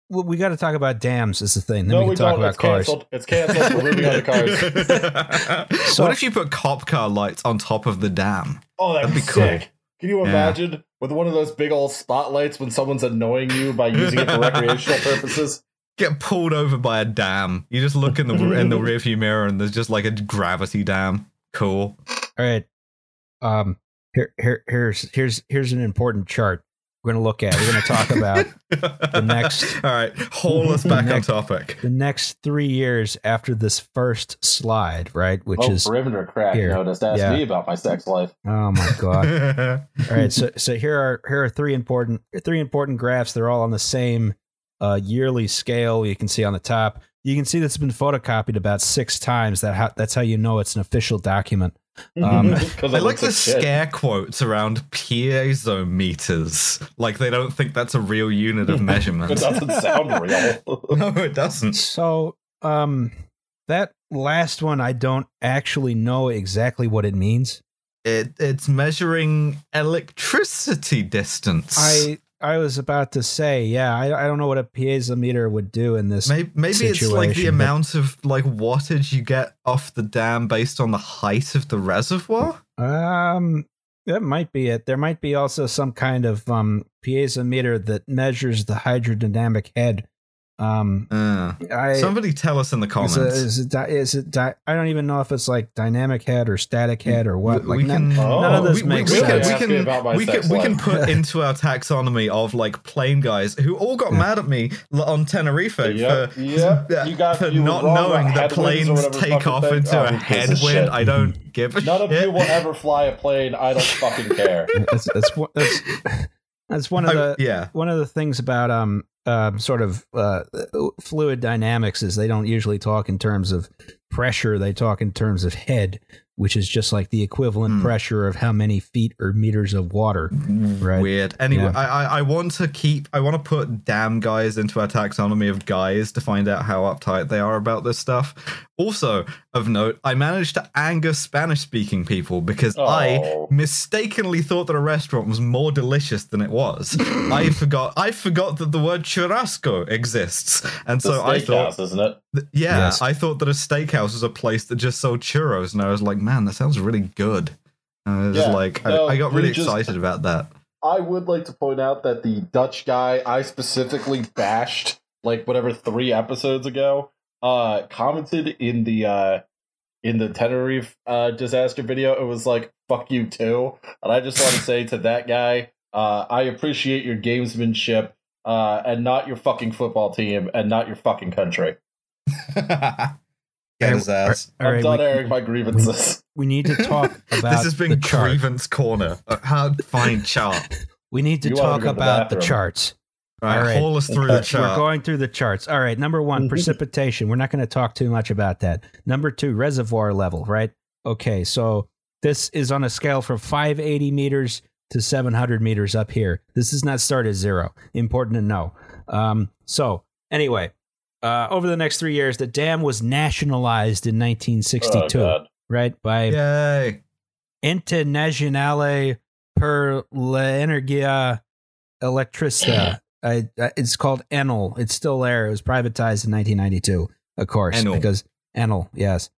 well, we got to talk about dams is the thing. Then no, we we can talk don't. about It's cars. canceled. It's canceled. We're moving on to cars. So- what if you put cop car lights on top of the dam? Oh, that'd, That'd be, be cool. Can you Yeah. imagine with one of those big old spotlights when someone's annoying you by using it for recreational purposes? Get pulled over by a dam. You just look in the in the rearview mirror, and there's just like a gravity dam. Cool. All right. Um here here here's here's here's an important chart we're going to look at. We're going to talk about the next- All right, haul us back Next- on topic. the next 3 years after this first slide, right? Which oh, is perimeter crack here. noticed. Ask Yeah. me about my sex life. Oh my god. All right, so so here are here are three important three important graphs. They're all on the same uh, yearly scale. You can see on the top. You can see that's been photocopied about six times. That how, that's how you know it's an official document. Um, 'Cause I like looks the shit. scare quotes around piezometers. Like they don't think that's a real unit of measurement. It doesn't sound real. no, it doesn't. So um, that last one, I don't actually know exactly what it means. It it's measuring electricity distance. I I was about to say, yeah, I, I don't know what a piezometer would do in this. maybe, maybe it's like the amount of like wattage you get off the dam based on the height of the reservoir. Um, that might be it. There might be also some kind of um piezometer that measures the hydrodynamic head Um, Uh, I, somebody tell us in the is comments. it, is it, di- is it di- I don't even know if it's like dynamic head or static head or what. We- Like we none- can- none of Oh, this we, makes we, we sense. can, we me about my can, we can, we can put into our taxonomy of like plane guys who all got mad at me on Tenerife Yep, for, yep. uh, You got- for you not knowing about that planes take off thing. into Oh, a who headwind. I don't give a None of you will ever fly a plane. I don't fucking care. that's, that's, one- that's, that's one of I- the yeah. one of the things about um um sort of uh, fluid dynamics is they don't usually talk in terms of pressure. They talk in terms of head, which is just like the equivalent Hmm. pressure of how many feet or meters of water. Right. Weird. Anyway, Yeah. I, I I want to keep I want to put damn guys into our taxonomy of guys to find out how uptight they are about this stuff. Also, of note, I managed to anger Spanish speaking people because I Oh. mistakenly thought that a restaurant was more delicious than it was. I forgot I forgot that the word churrasco exists. And The so I thought steakhouse, isn't it? th- yeah, Yes. I thought that a steakhouse was a place that just sold churros and I was like, man, that sounds really good. And I was Yeah, like no, I, I got really just- excited about that. I would like to point out that the Dutch guy I specifically bashed like whatever three episodes ago uh commented in the uh in the Tenerife uh disaster video it was like fuck you too and I just want to say to that guy uh I appreciate your gamesmanship uh and not your fucking football team and not your fucking country. Get his ass. All I'm right, done we, airing my grievances. we need to talk about This has been the chart. grievance corner. Uh, How fine chart. We need to You wanna talk to the about the bathroom. charts. All right, All right. haul us through Okay. the chart. We're going through the charts. All right. Number one, Mhm. precipitation. We're not going to talk too much about that. Number two, reservoir level, right? Okay. So this is on a scale from 580 meters to 700 meters up here. This does not start at zero. Important to know. Um, so, anyway, uh, over the next three years, the dam was nationalized in Oh, 1962, God. right? By Yay. Ente per l'Energia Energia Electrica. I, it's called Enel. It's still there. It was privatized in 1992, of course, Enel. because Enel, yes.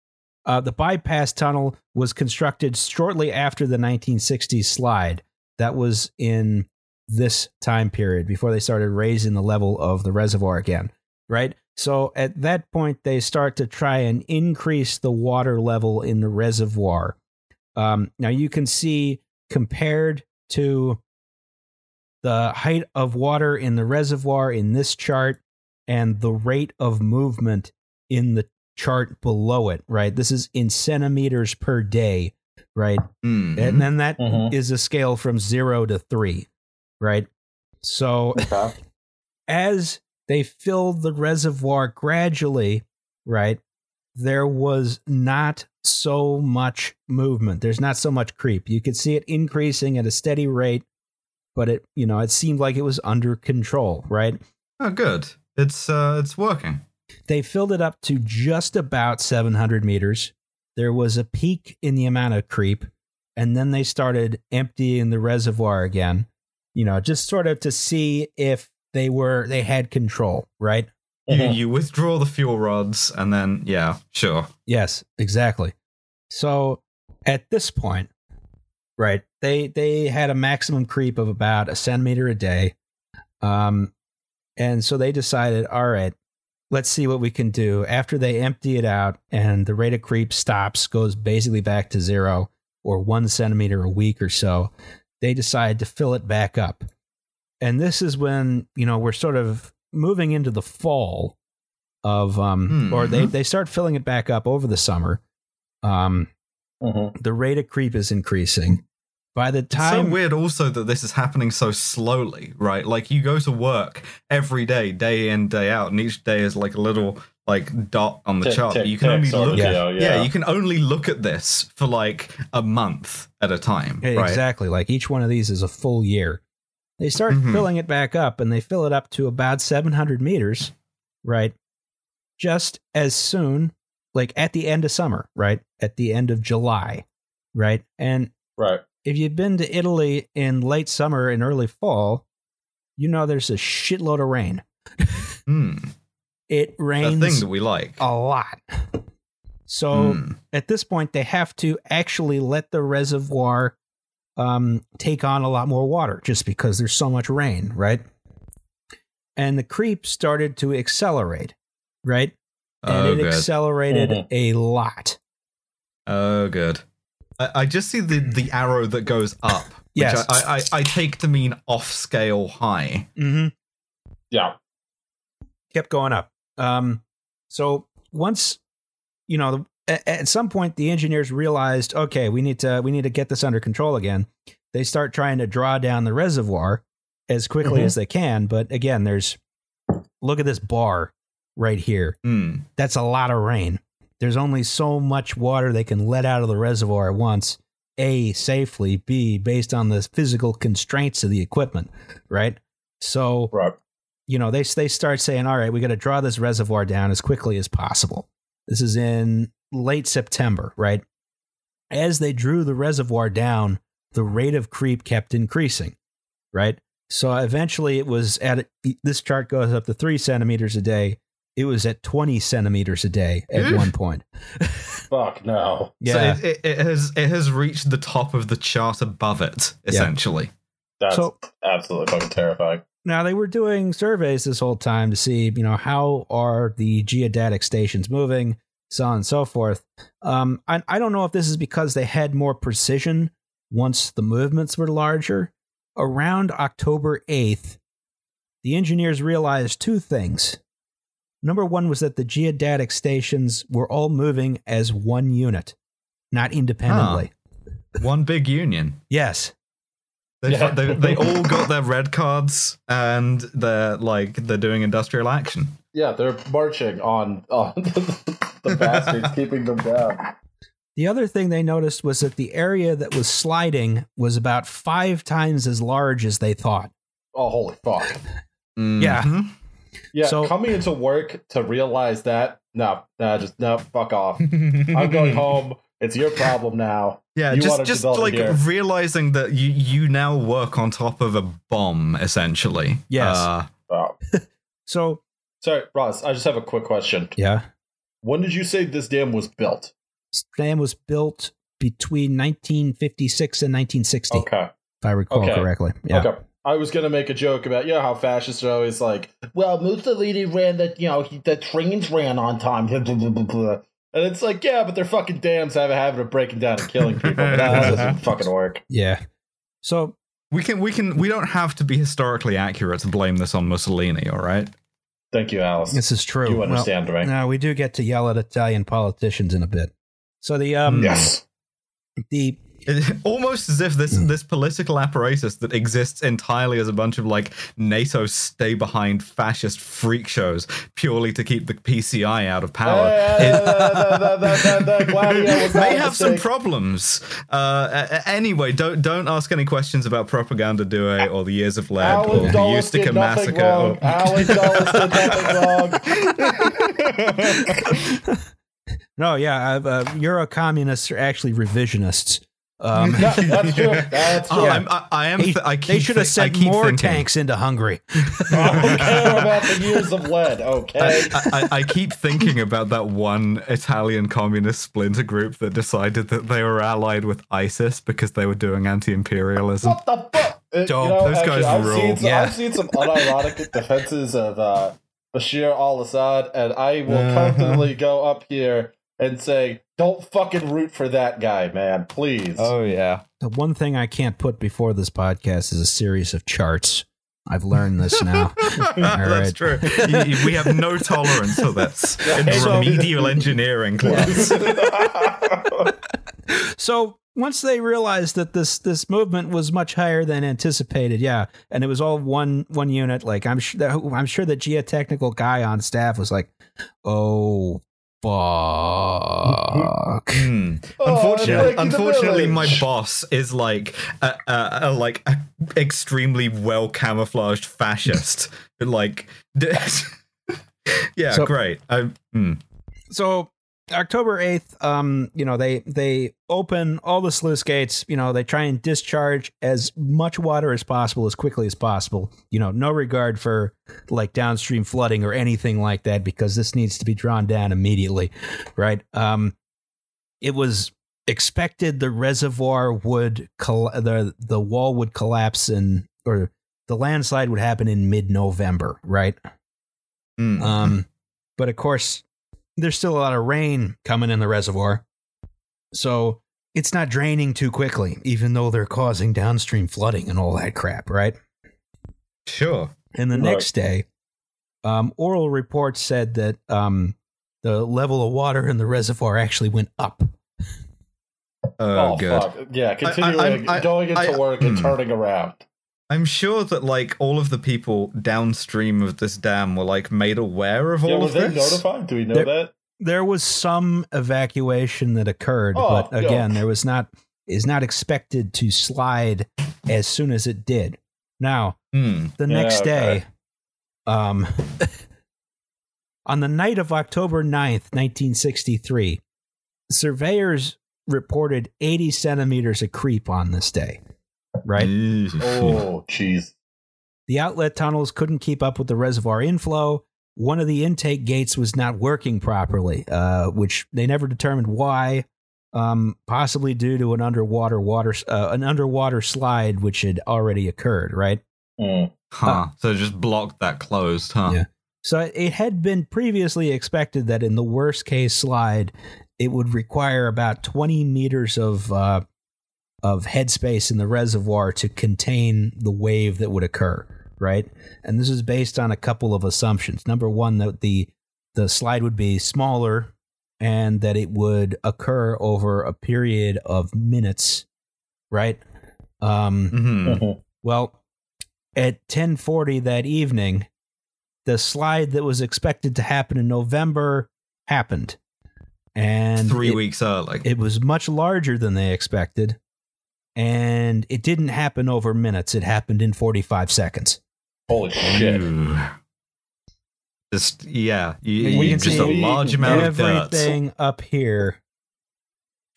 Uh, the bypass tunnel was constructed shortly after the 1960s slide. That was in this time period before they started raising the level of the reservoir again, right? So at that point, they start to try and increase the water level in the reservoir. Um, now you can see compared to the height of water in the reservoir in this chart and the rate of movement in the chart below it, right? This is in centimeters per day, right? Mhm. And then that is Mhm. a scale from zero to three, right? So Okay. as they filled the reservoir gradually, right, there was not so much movement. There's not so much creep. You could see it increasing at a steady rate, but it, you know, it seemed like it was under control, right? Oh, good. It's uh, it's working. They filled it up to just about 700 meters. There was a peak in the amount of creep, and then they started emptying the reservoir again, you know, just sort of to see if they were, they had control, right? You, Mhm. you withdraw the fuel rods, and then yeah, sure. Yes, exactly. So at this point, right, they they had a maximum creep of about a centimeter a day. Um and so they decided, all right, let's see what we can do. After they empty it out and the rate of creep stops, goes basically back to zero or one centimeter a week or so, they decide to fill it back up. And this is when, you know, we're sort of moving into the fall of um or they Mhm. they start filling it back up over the summer. Um Mhm. the rate of creep is increasing. By the time It's so weird also that this is happening so slowly, right? Like you go to work every day, day in, day out, and each day is like a little like dot on the Tick, chart. tick, you can tick only sort look at deal, yeah. yeah. you can only look at this for like a month at a time. Yeah, right? Exactly. Like each one of these is a full year. They start Mhm. filling it back up and they fill it up to about 700 meters, right? Just as soon, like at the end of summer, right? At the end of July, right? And Right. If you've been to Italy in late summer and early fall, you know there's a shitload of rain. Hmm. It A rains thing that we like. a lot. So Hmm. at this point they have to actually let the reservoir um, take on a lot more water just because there's so much rain right and the creep started to accelerate, right? And Oh, it good. accelerated Mhm. a lot. Oh, good. I, I just see the, the arrow that goes up, which Yes. I, I, I take to mean off scale high. Mm-hmm. Yeah. kept going up. Um, so once, you know, at, at some point the engineers realized, okay, we need to we need to get this under control again. They start trying to draw down the reservoir as quickly Mhm. as they can, but again, there's look at this bar right here. Hmm. That's a lot of rain. There's only so much water they can let out of the reservoir at once. A safely, B based on the physical constraints of the equipment, right? So Right. you know, they they start saying, "All right, we got to draw this reservoir down as quickly as possible." This is in late September, right? As they drew the reservoir down, the rate of creep kept increasing, right? So eventually, it was at this chart goes up to three centimeters a day. It was at twenty centimeters a day at Oof. one point. Fuck no. Yeah. So it, it, it has it has reached the top of the chart above it, essentially. That's So- absolutely fucking terrifying. Now they were doing surveys this whole time to see, you know, how are the geodetic stations moving, so on and so forth. Um, I, I don't know if this is because they had more precision once the movements were larger. Around October 8th, the engineers realized two things. Number one was that the geodetic stations were all moving as one unit, not independently. One big union. Yes. They, Yeah. they, they all got their red cards and they're like they're doing industrial action. Yeah, they're marching on, on the bastards, keeping them down. The other thing they noticed was that the area that was sliding was about five times as large as they thought. Oh, holy fuck. Mm-hmm. Yeah. Yeah, So- coming into work to realize that, no, no, just, no, fuck off. I'm going home. It's your problem now. Yeah, You just just like here. realizing that you you now work on top of a bomb, essentially. Yes. Uh, Oh. So, Sorry, Ross, I just have a quick question. yeah, When did you say this dam was built? this dam was built between 1956 and 1960, Okay. if I recall Okay. correctly. Yeah. Okay. I was gonna make a joke about you know how fascists are always like, well, Mussolini ran that you know he, the trains ran on time, and it's like, yeah, but their fucking dams have a habit of breaking down and killing people. But that doesn't fucking work. Yeah. So, we can we can we don't have to be historically accurate to blame this on Mussolini, all right? Thank you, Alice. this is true. you Well, understand me? now we do get to yell at Italian politicians in a bit. So the um Yes. the It- almost as if this Hmm. this political apparatus that exists entirely as a bunch of like NATO stay behind fascist freak shows purely to keep the PCI out of power. it may have some problems. Uh, a- a- anyway, don't don't ask any questions about propaganda due or the years of lead or Allen the Dulles Ustica did massacre. wrong. or- Allen Dulles did nothing wrong. no, yeah, I've, uh, Euro communists are actually revisionists. Um, No, that's true. That's true. Oh, I'm, I, I am. they, th- I keep they should have thi- sent keep more thinking- tanks into Hungary. I don't care about the years of lead. Okay. I, I, I keep thinking about that one Italian communist splinter group that decided that they were allied with ISIS because they were doing anti-imperialism. What the fuck? Uh, Dope. Those guys I've rule. Seen some, Yeah. I've seen some unironic defenses of uh, Bashar al-Assad, and I will Uh-huh. comfortably go up here and say, "Don't fucking root for that guy, man, please." Oh yeah. The one thing I can't put before this podcast is a series of charts. I've learned this now. That's right. true. You- you- we have no tolerance for this in So- remedial engineering class. So once they realized that this this movement was much higher than anticipated, yeah, and it was all one one unit. Like I'm sure I'm sure the geotechnical guy on staff was like, "Oh fuck." Hmm. Oh, Unfortunately, I'm breaking the unfortunately, my boss is like a, a, a like a extremely well camouflaged fascist. like, yeah, So- great. I, hmm. so October 8th, um, you know, they they open all the sluice gates, you know, they try and discharge as much water as possible as quickly as possible. You know, no regard for like downstream flooding or anything like that because this needs to be drawn down immediately, right? Um it was expected the reservoir would coll- the the wall would collapse in or the landslide would happen in mid-November, right? Mm. Um, but of course, there's still a lot of rain coming in the reservoir, so it's not draining too quickly, even though they're causing downstream flooding and all that crap, right? sure. And the Right. next day, um, oral reports said that um, the level of water in the reservoir actually went up. Oh, Oh, good. fuck. Yeah, continuing, I'm- I- going into I- work and hmm. turning around. I'm sure that like all of the people downstream of this dam were like made aware of Yeah, all was of they this. notified? Do we know There- that? There was some evacuation that occurred, Oh, but again, yuck. there was not is not expected to slide as soon as it did. Now, Hmm. the Yeah, next okay. day, um, on the night of October 9th, 1963, surveyors reported 80 centimeters of creep on this day, right? Oh, jeez. The outlet tunnels couldn't keep up with the reservoir inflow. One of the intake gates was not working properly, uh, which they never determined why. Um, possibly due to an underwater water uh, an underwater slide which had already occurred. Right. Mm. Huh. So it just blocked that closed, huh? Yeah. So it had been previously expected that in the worst case slide, it would require about 20 meters of uh, of headspace in the reservoir to contain the wave that would occur, right? And this is based on a couple of assumptions. Number one, that the the slide would be smaller and that it would occur over a period of minutes, right? Um, hmm Mhm. well, at 10:40 that evening, the slide that was expected to happen in November happened. And Three it, weeks early. it was much larger than they expected. And it didn't happen over minutes. It happened in 45 seconds. Holy shit. Just yeah, you, we you- can just a large amount of dirt. Everything up here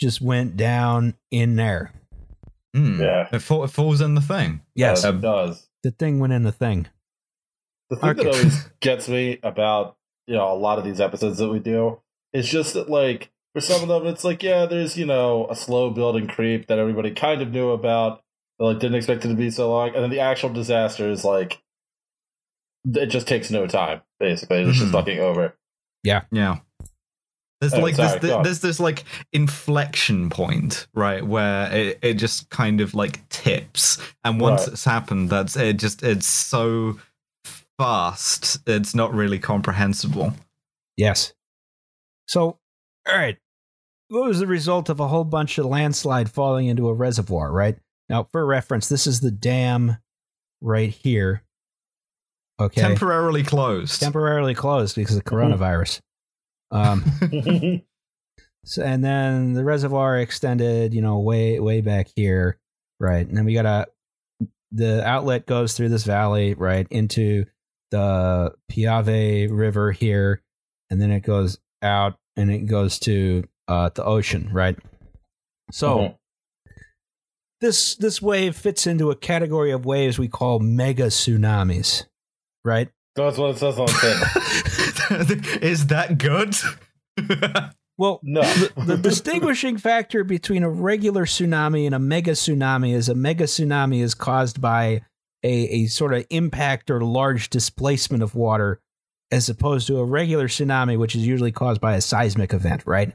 just went down in there. Hmm. Yeah. It, fall, it falls in the thing. Yes, Uh, it does. the thing went in the thing. The thing that always gets me about you know a lot of these episodes that we do is just that like for some of them it's like yeah there's you know a slow building creep that everybody kind of knew about but like didn't expect it to be so long and then the actual disaster is like it just takes no time basically it's just Mhm. fucking over Yeah. Yeah. There's Oh, like sorry, this, there's this like inflection point, right, where it, it just kind of like tips, and once Right. it's happened, that's it. Just it's so fast, it's not really comprehensible. Yes. So, all right. What was the result of a whole bunch of landslide falling into a reservoir, right? Now, for reference, this is the dam right here. Okay. Temporarily closed. Temporarily closed because of coronavirus. Um, so, and then the reservoir extended, you know, way, way back here, right? And then we got a, the outlet goes through this valley, right, into the Piave River here, and then it goes out and it goes to uh, the ocean, right? So Mhm. this this wave fits into a category of waves we call mega tsunamis, right? that's what it says on the tin Is that good? Well, no the distinguishing factor between a regular tsunami and a mega tsunami is a mega tsunami is caused by a, a sort of impact or large displacement of water as opposed to a regular tsunami which is usually caused by a seismic event right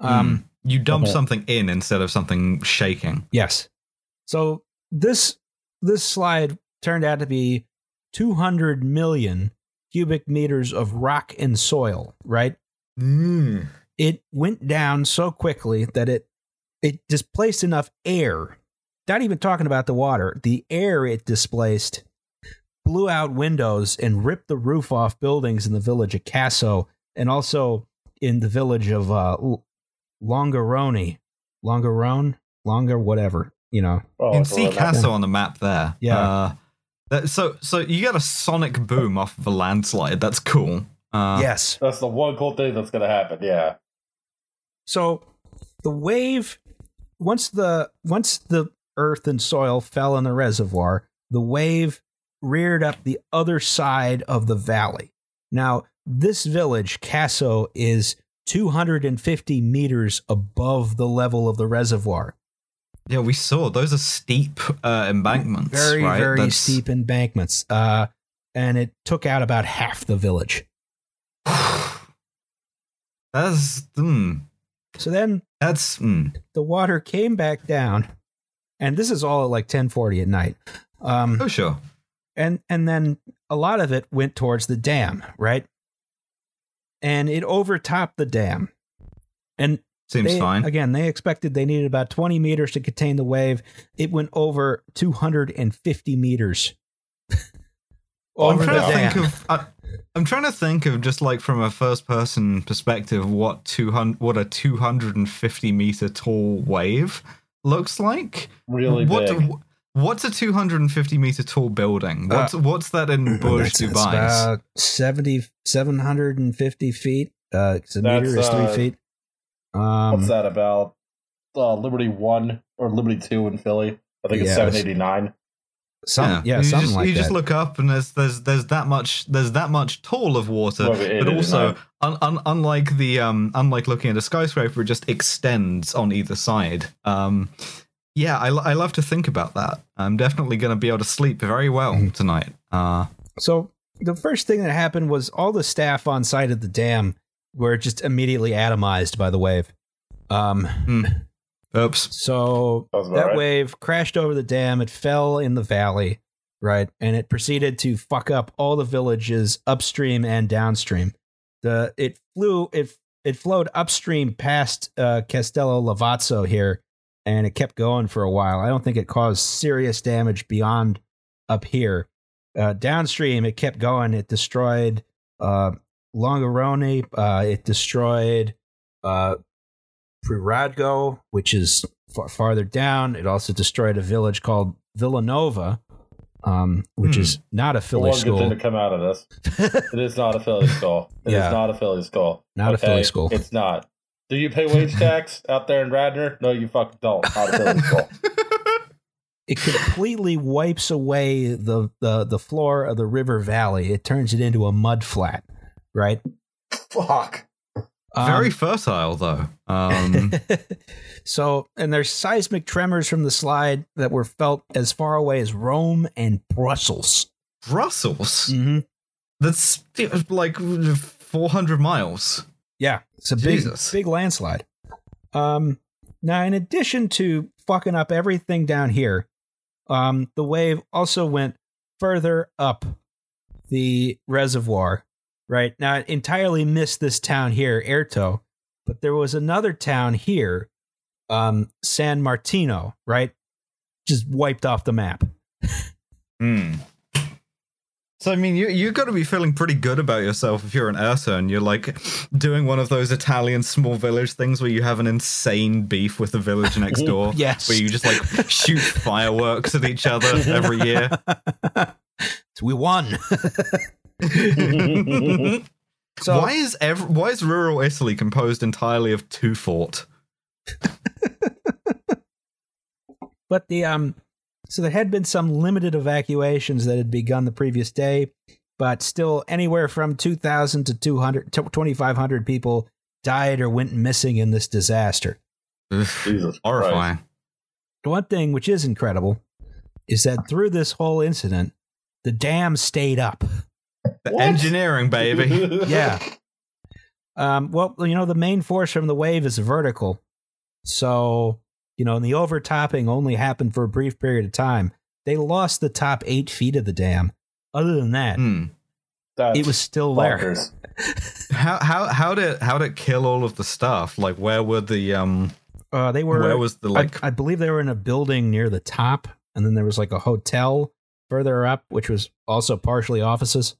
um um, you dump Mhm. something in instead of something shaking. yes so this this slide turned out to be 200 million cubic meters of rock and soil right Mm. it went down so quickly that it it displaced enough air. Not even talking about the water, the air it displaced blew out windows and ripped the roof off buildings in the village of Casso and also in the village of uh, Longarone, Longarone, Longer, whatever you know. Oh, You can see all that- Casso on the map there. Yeah. Uh, that, so so you get a sonic boom off of a landslide. That's cool. Uh, yes. that's the one cool thing that's gonna happen yeah So the wave once the once the earth and soil fell in the reservoir, the wave reared up the other side of the valley. Now, this village, Casso, is 250 meters above the level of the reservoir. Yeah, we saw those are steep uh, embankments. very right? very That's- steep embankments. Uh, and it took out about half the village. That's mm, So then that's mm. the water came back down, and this is all at like ten forty at night. Um, oh sure. and and then a lot of it went towards the dam, right? And it overtopped the dam. And Seems they, fine. Again, they expected they needed about 20 meters to contain the wave. It went over 250 meters. I'm trying the to dam. think of. I, I'm trying to think of just like from a first person perspective what 200 what a 250 meter tall wave looks like. Really what big. What's a 250 meter tall building? Uh, What's what's that in Burj That's- that's Dubai? about 70, 750 feet. Uh, 'cause a meter is three uh, feet. Um, What's that about? Uh, Liberty One or Liberty Two in Philly? I think it's Yeah, seven eighty nine. Some, yeah, you something just, like you that. just look up and there's there's there's that much there's that much tall of water, Well, it but is also un, un, unlike the um unlike looking at a skyscraper, it just extends on either side. Um, yeah, I, I love to think about that. I'm definitely going to be able to sleep very well Mhm. tonight. Uh, So the first thing that happened was all the staff on site at the dam were just immediately atomized by the wave. Um, oops. so Sounds that right. wave crashed over the dam. It fell in the valley, right, and it proceeded to fuck up all the villages upstream and downstream. The it flew it it flowed upstream past uh, Castellavazzo here, and it kept going for a while. I don't think it caused serious damage beyond up here. Uh, downstream, it kept going. It destroyed uh, Longarone. Uh, it destroyed uh, Pirago, which is far, farther down. It also destroyed a village called Villanova, um, which Hmm. is not a Philly one good thing to come out of this. It is not a Philly school. It is Yeah. not a Philly school. Not a Philly school. It's not. Do you pay wage tax out there in Radnor? No, you fucking don't. Not a Philly school. it completely wipes away the, the the floor of the river valley. It turns it into a mud flat, right? Fuck. Um, Very fertile though. Um, so, and there's seismic tremors from the slide that were felt as far away as Rome and Brussels. Brussels. Mm-hmm. That's like 400 miles. Yeah, it's a big, Jesus. big landslide. Um, now, in addition to fucking up everything down here, um, the wave also went further up the reservoir. Right now, it entirely missed this town here, Erto, but there was another town here, um, San Martino. Right, just wiped off the map. Hmm. So I mean, you you got to be feeling pretty good about yourself if you're an Ursa and you're like doing one of those Italian small village things where you have an insane beef with the village next door. Yes. Where you just like shoot fireworks at each other every year. So we won. so why is ev- why is rural Italy composed entirely of two fort? But the um, so there had been some limited evacuations that had begun the previous day, but still anywhere from 2,000 to 200, 2,500 people died or went missing in this disaster. Ugh, Jesus horrifying. The one thing which is incredible is that through this whole incident, the dam stayed up. The What? engineering, baby. Yeah. Um, well, you know, the main force from the wave is vertical. So, you know, and the overtopping only happened for a brief period of time. They lost the top eight feet of the dam. Other than that. That's it was still there. How how how did how did it kill all of the stuff? Like where were the um Uh, they were, where was the like I, I believe they were in a building near the top, and then there was like a hotel further up, which was also partially offices.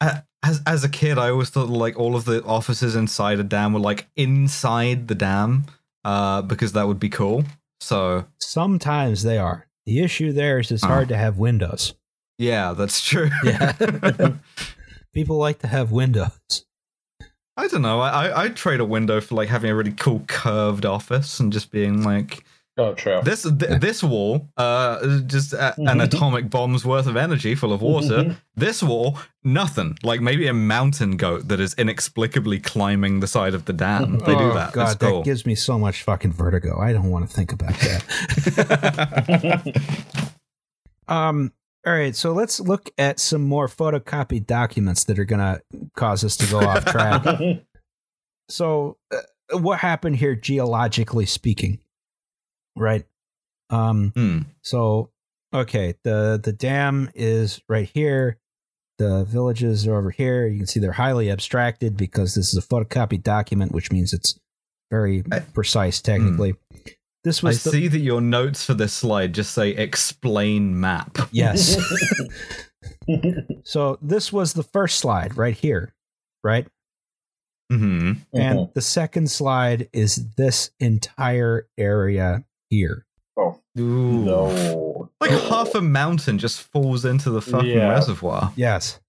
Uh, as as a kid, I always thought like all of the offices inside a dam were like inside the dam, uh, because that would be cool. So Sometimes they are. The issue there is it's Oh. hard to have windows. yeah, that's true. Yeah. People like to have windows. I don't know. I, I I'd trade a window for like having a really cool curved office and just being like Oh, true. This th- this wall, uh, just a- an atomic bomb's worth of energy full of water. this wall, nothing. Like maybe a mountain goat that is inexplicably climbing the side of the dam. They do Oh, that. God, cool. that gives me so much fucking vertigo. I don't want to think about that. um. All right, so let's look at some more photocopied documents that are going to cause us to go off track. so, uh, what happened here, geologically speaking? Right. Um. Hmm. So, okay, the the dam is right here. The villages are over here. You can see they're highly abstracted because this is a photocopied document, which means it's very I- precise technically. This I was the, see that your notes for this slide just say explain map. yes. so this was the first slide right here, right? hmm And the second slide is this entire area here. oh Ooh. no! Like half a mountain just falls into the fucking Yeah. reservoir. Yes.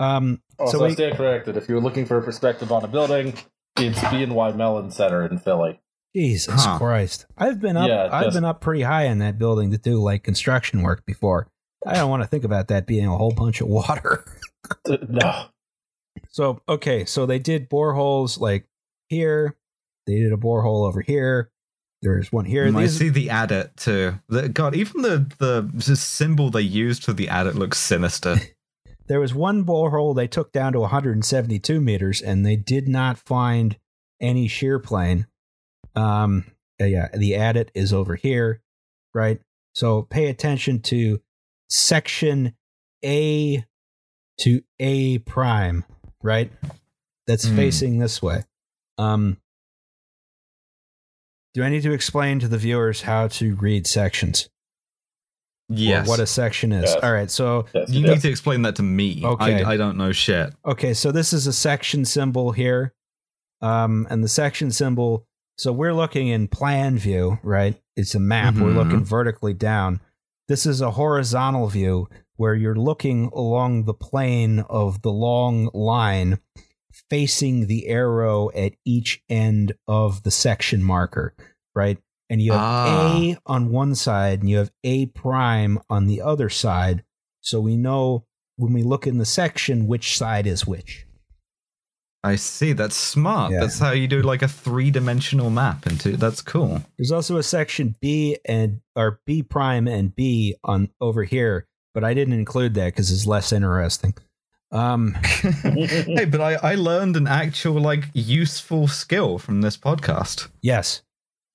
Um. Oh, so so, I we, stand corrected. If you're looking for a perspective on a building, it's BNY Mellon Center in Philly. Jesus Huh. Christ. I've been up Yeah, I've been up pretty high in that building to do like construction work before. I don't want to think about that being a whole bunch of water. No. so, okay, so they did boreholes like here. They did a borehole over here. There's one here. Mm, I see the adit too. The, God, even the, the the symbol they used for the adit looks sinister. there was one borehole they took down to 172 meters and they did not find any shear plane. Um, uh, yeah, the adit is over here, right? So pay attention to section A to A prime, right? That's Hmm. facing this way. Um, do I need to explain to the viewers how to read sections? yes. Or what a section is? Yes. All right, so Yes, you yes. need to explain that to me. Okay. I, I don't know shit. Okay, so this is a section symbol here. Um, and the section symbol, so we're looking in plan view, right? It's a map. We're Mhm. looking vertically down. This is a horizontal view where you're looking along the plane of the long line facing the arrow at each end of the section marker, right? And you have Ah. A on one side and you have A prime on the other side. So we know when we look in the section which side is which. I see. That's smart. Yeah. That's how you do like a three dimensional map into. That's cool. There's also a section B and or B prime and B on over here, but I didn't include that because it's less interesting. Um, hey, but I I learned an actual like useful skill from this podcast. yes.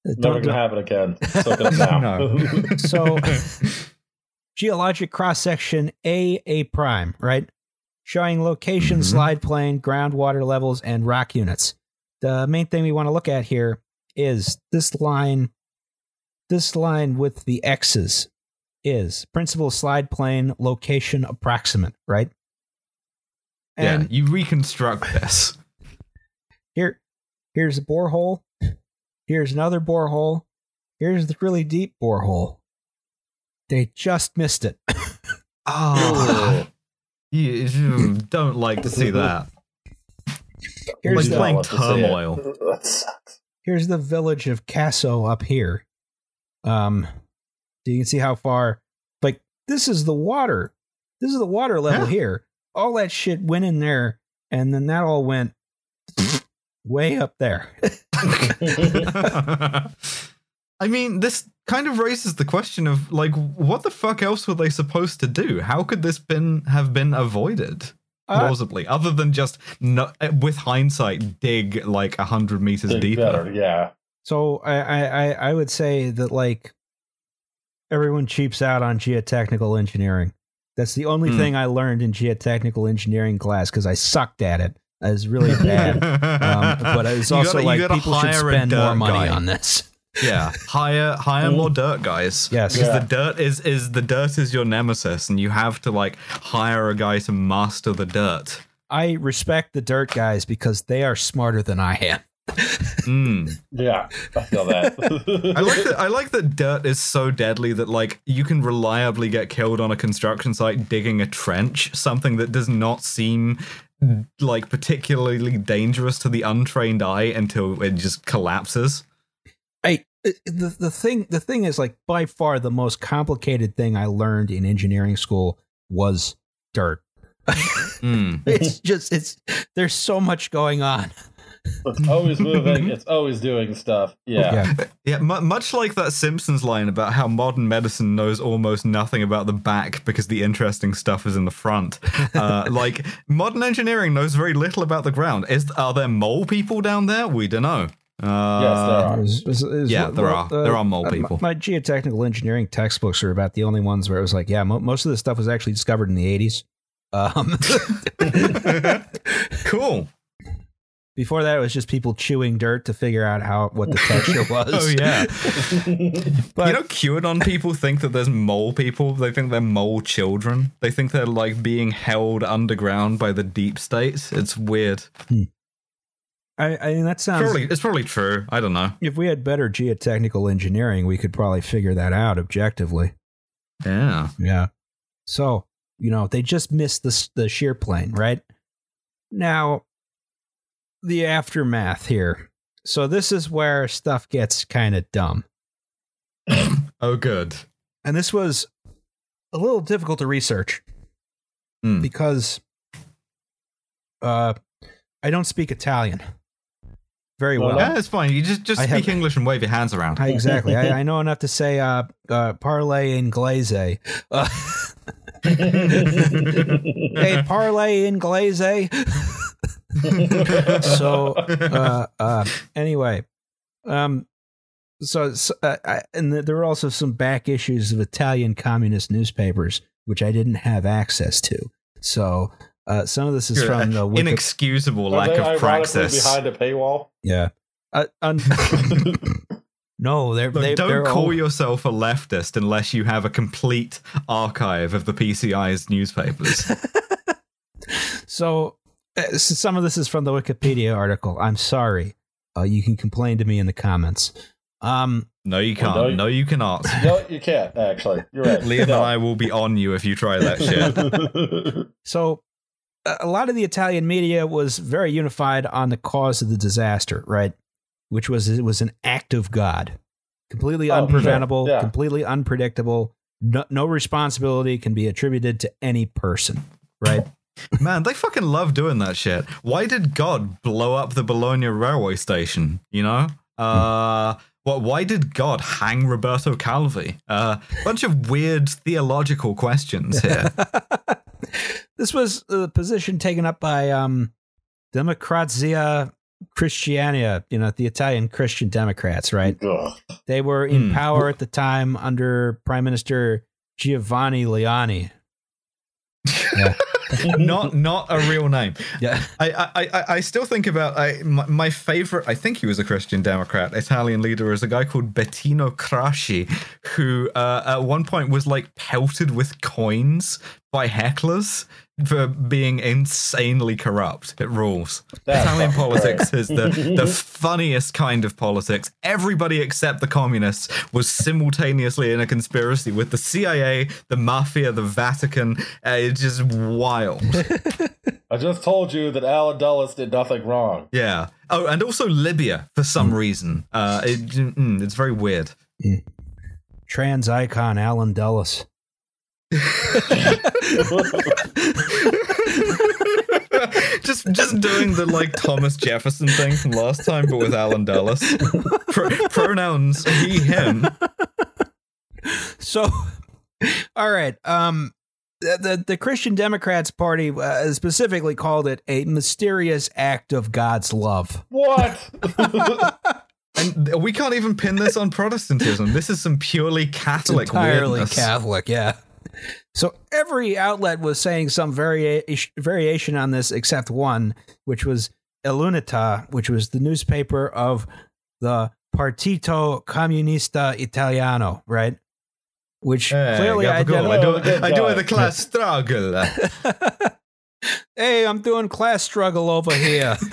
Never gonna happen again. So now. So geologic cross section A A prime, right? Showing location, Mhm. slide plane, groundwater levels, and rock units. The main thing we want to look at here is this line. This line with the X's is principal slide plane location approximate, right? And yeah, you reconstruct this. here, here's a borehole. Here's another borehole. Here's the really deep borehole. They just missed it. Oh, you, you don't like to see that. Here's Like the, playing let's just say it. turmoil. That sucks. here's the village of Casso up here. Um, so you can see how far. Like this is the water. This is the water level Yeah. here. All that shit went in there, and then that all went way up there. I mean, this kind of raises the question of like, what the fuck else were they supposed to do? How could this been have been avoided Uh, plausibly, other than just no, with hindsight dig like a hundred meters deeper? better, yeah. So I, I, I I would say that like everyone cheaps out on geotechnical engineering. That's the only Hmm. thing I learned in geotechnical engineering class because I sucked at it. I was really bad. um, but it's also gotta- like people should spend more money guy. on this. Yeah, hire hire more dirt guys. Yes. because Yeah. the dirt is is the dirt is your nemesis, and you have to like hire a guy to master the dirt. I respect the dirt guys because they are smarter than I am. Mm. Yeah, I feel that. I like that. I like that dirt is so deadly that like you can reliably get killed on a construction site digging a trench. Something that does not seem like particularly dangerous to the untrained eye until it just collapses. I the the thing the thing is like by far the most complicated thing I learned in engineering school was dirt. Mm. it's just it's there's so much going on. It's always moving. It's always doing stuff. Yeah. Yeah, mu much like that Simpsons line about how modern medicine knows almost nothing about the back because the interesting stuff is in the front. Uh, like modern engineering knows very little about the ground. Is are there mole people down there? We don't know. Uh, Yes, there are. Is- is- is- Yeah, there are. There are mole uh, my- people. My, geotechnical engineering textbooks are about the only ones where it was like, yeah, mo- most of this stuff was actually discovered in the 80s. Um, cool. Before that, it was just people chewing dirt to figure out how what the texture was. Oh yeah. but you know, QAnon people think that there's mole people. They think they're mole children. They think they're like being held underground by the deep states. It's weird. Hmm. I, I mean that sounds. Probably, it's probably true. I don't know. If we had better geotechnical engineering, we could probably figure that out objectively. Yeah. Yeah. So, you know, they just missed the the shear plane, right? Now, the aftermath here. So this is where stuff gets kind of dumb. Oh, good. And this was a little difficult to research Hmm. because uh I don't speak Italian very Well, well. Yeah, it's fine. You just just I speak have- English and wave your hands around. I, exactly. I, I know enough to say uh, uh, parlay inglese. Uh, hey, parlay inglese. so, uh, uh, anyway, um, so, so uh, I, and there were also some back issues of Italian communist newspapers, which I didn't have access to. So, uh, some of this is You're from the Wiki- Inexcusable lack of ironically praxis. behind a paywall? yeah. Uh, un- no, they're Look, they, don't they're call all- yourself a leftist unless you have a complete archive of the PCI's newspapers. So, so some of this is from the Wikipedia article. I'm sorry. Uh, you can complain to me in the comments. Um, no, you can't. no, you- no, you cannot. No, you can't. Actually, you're right. Liam and I will be on you if you try that shit. so, a a lot of the Italian media was very unified on the cause of the disaster, right? Which was it was an act of God, completely Oh, sure. unpreventable, Yeah. completely unpredictable. No, no responsibility can be attributed to any person, right? Man, they fucking love doing that shit. Why did God blow up the Bologna railway station? You know? Uh what why did God hang Roberto Calvi? Uh bunch of weird theological questions here. this was the position taken up by um, Democrazia Cristiana, you know, the Italian Christian Democrats, right? Ugh. They were in Hmm. power at the time under Prime Minister Giovanni Leone. Not not a real name. Yeah. I I, I, I still think about I, my, my favorite. I think he was a Christian Democrat, Italian leader, is a guy called Bettino Craxi, who uh, at one point was like pelted with coins by hecklers for being insanely corrupt. It rules. That's Italian politics great. is the the funniest kind of politics. Everybody except the communists was simultaneously in a conspiracy with the CIA, the mafia, the Vatican. Uh, it's just wild. I just told you that Allen Dulles did nothing wrong. Yeah. Oh, and also Libya for some reason. Uh, it, mm, it's very weird. Trans icon Allen Dulles. just just doing the like Thomas Jefferson thing from last time, but with Allen Dulles. Pro- pronouns he him. So, all right. Um, the, the, the Christian Democrats Party uh, specifically called it a mysterious act of God's love. What? And we can't even pin this on Protestantism. This is some purely Catholic entirely weirdness. Catholic, yeah. So every outlet was saying some varia- variation on this except one, which was L'Unità, which was the newspaper of the Partito Comunista Italiano, right? Which Hey, clearly Gabagool, I do, I do the class struggle. hey, I'm doing class struggle over here.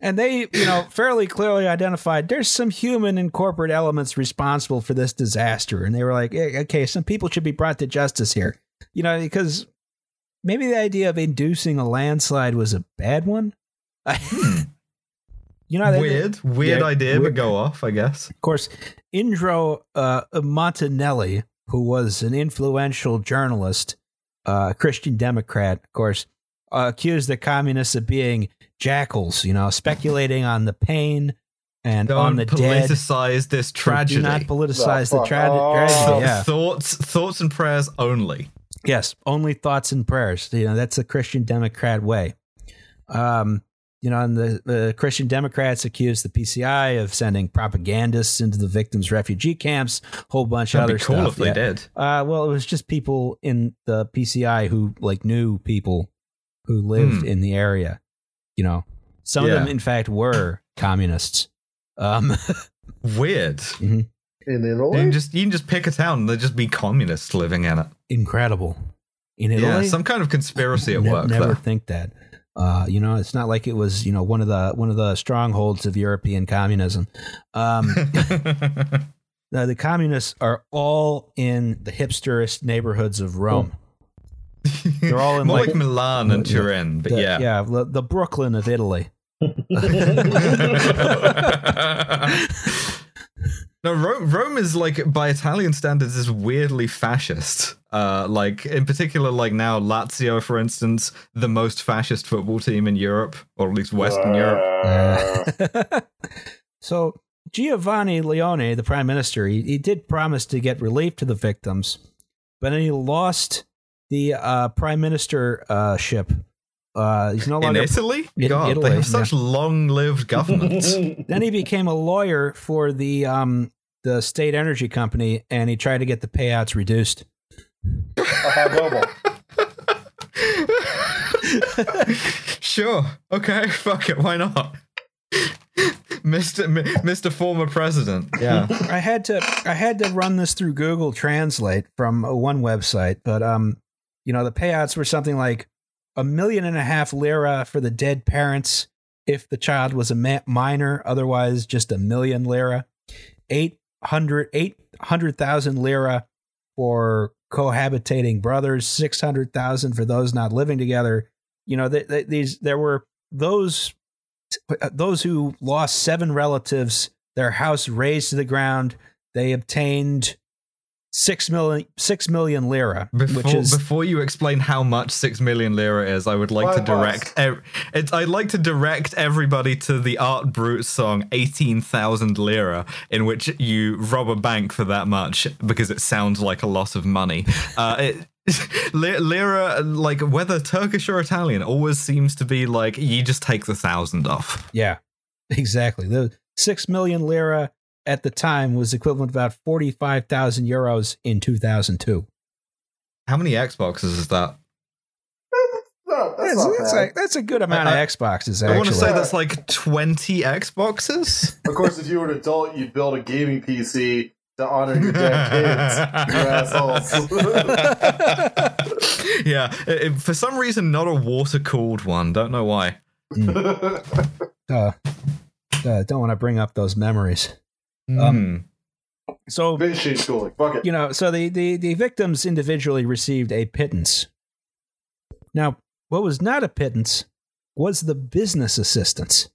And they, you know, fairly clearly identified there's some human and corporate elements responsible for this disaster. And they were like, "Eh, okay, some people should be brought to justice here. You know, because maybe the idea of inducing a landslide was a bad one. you know, weird, weird yeah, idea, weird. but go off, I guess. Of course, Indro uh, Montanelli, who was an influential journalist, uh, Christian Democrat, of course, uh, accused the communists of being jackals, you know, speculating on the pain and Don't on the dead. politicize this tragedy. Do not politicize Oh, the tra- Oh. tragedy. Yeah. Thoughts, thoughts, and prayers only. Yes, only thoughts and prayers. You know, that's the Christian Democrat way. Um, you know, and the, the Christian Democrats accused the PCI of sending propagandists into the victims' refugee camps, whole bunch of That'd other be cool stuff. if they Yeah. did. Uh, well, it was just people in the PCI who like knew people who lived Hmm. in the area. You know, some of them, in fact, were communists. Um, Weird. In You Italy? can just you can just pick a town and there'd just be communists living in it. incredible. In Italy, Yeah, some kind of conspiracy at Ne- work never there. think that. Uh, you know, it's not like it was you know one of the one of the strongholds of European communism. Um, the, the communists are all in the hipsterest neighborhoods of Rome. They're all in, More like- like, Milan and Yeah. Turin, but The- yeah. yeah, the, the Brooklyn of Italy. no, Rome, Rome is like by Italian standards is weirdly fascist. Uh, like in particular, like now Lazio, for instance, the most fascist football team in Europe, or at least Western Europe. Uh, so Giovanni Leone, the prime minister, he, he did promise to get relief to the victims, but then he lost the uh, prime minister uh, ship. Uh, he's no In longer. Italy, In God, Italy, they have such long-lived governments. Then he became a lawyer for the um, the state energy company, and he tried to get the payouts reduced. Noble. sure. Okay. Fuck it. Why not? Mr. M- Mr. Former President. Yeah. I had to I had to run this through Google Translate from uh, one website, but um, you know, the payouts were something like a million and a half lira for the dead parents if the child was a ma- minor, otherwise just a million lira. 800 800,000 lira for cohabitating brothers, 600,000 for those not living together. You know, th- th- these there were those those who lost seven relatives their house razed to the ground. They obtained six million six million lira, Before, which is before you explain how much six million lira is, I would like Five to direct. Ev- it, I'd like to direct everybody to the Art Brut song "18 Thousand Lira," in which you rob a bank for that much because it sounds like a lot of money. Uh, it, lira, like whether Turkish or Italian, always seems to be like you just take the thousand off. yeah, exactly. The six million lira at the time was equivalent to about forty five thousand euros in two thousand two. How many Xboxes is that? No, that's That's, not that's, bad. a, that's a good amount I- of Xboxes. I want to say that's like twenty Xboxes. Of course, if you were an adult, you'd build a gaming PC to honor your dead kids. You assholes. yeah, it- it- for some reason, not a water cooled one. Don't know why. uh, uh, don't want to bring up those memories. Um, Hmm. So Vintage change schooling. Fuck it. you know, so the, the, the victims individually received a pittance. Now, what was not a pittance was the business assistance.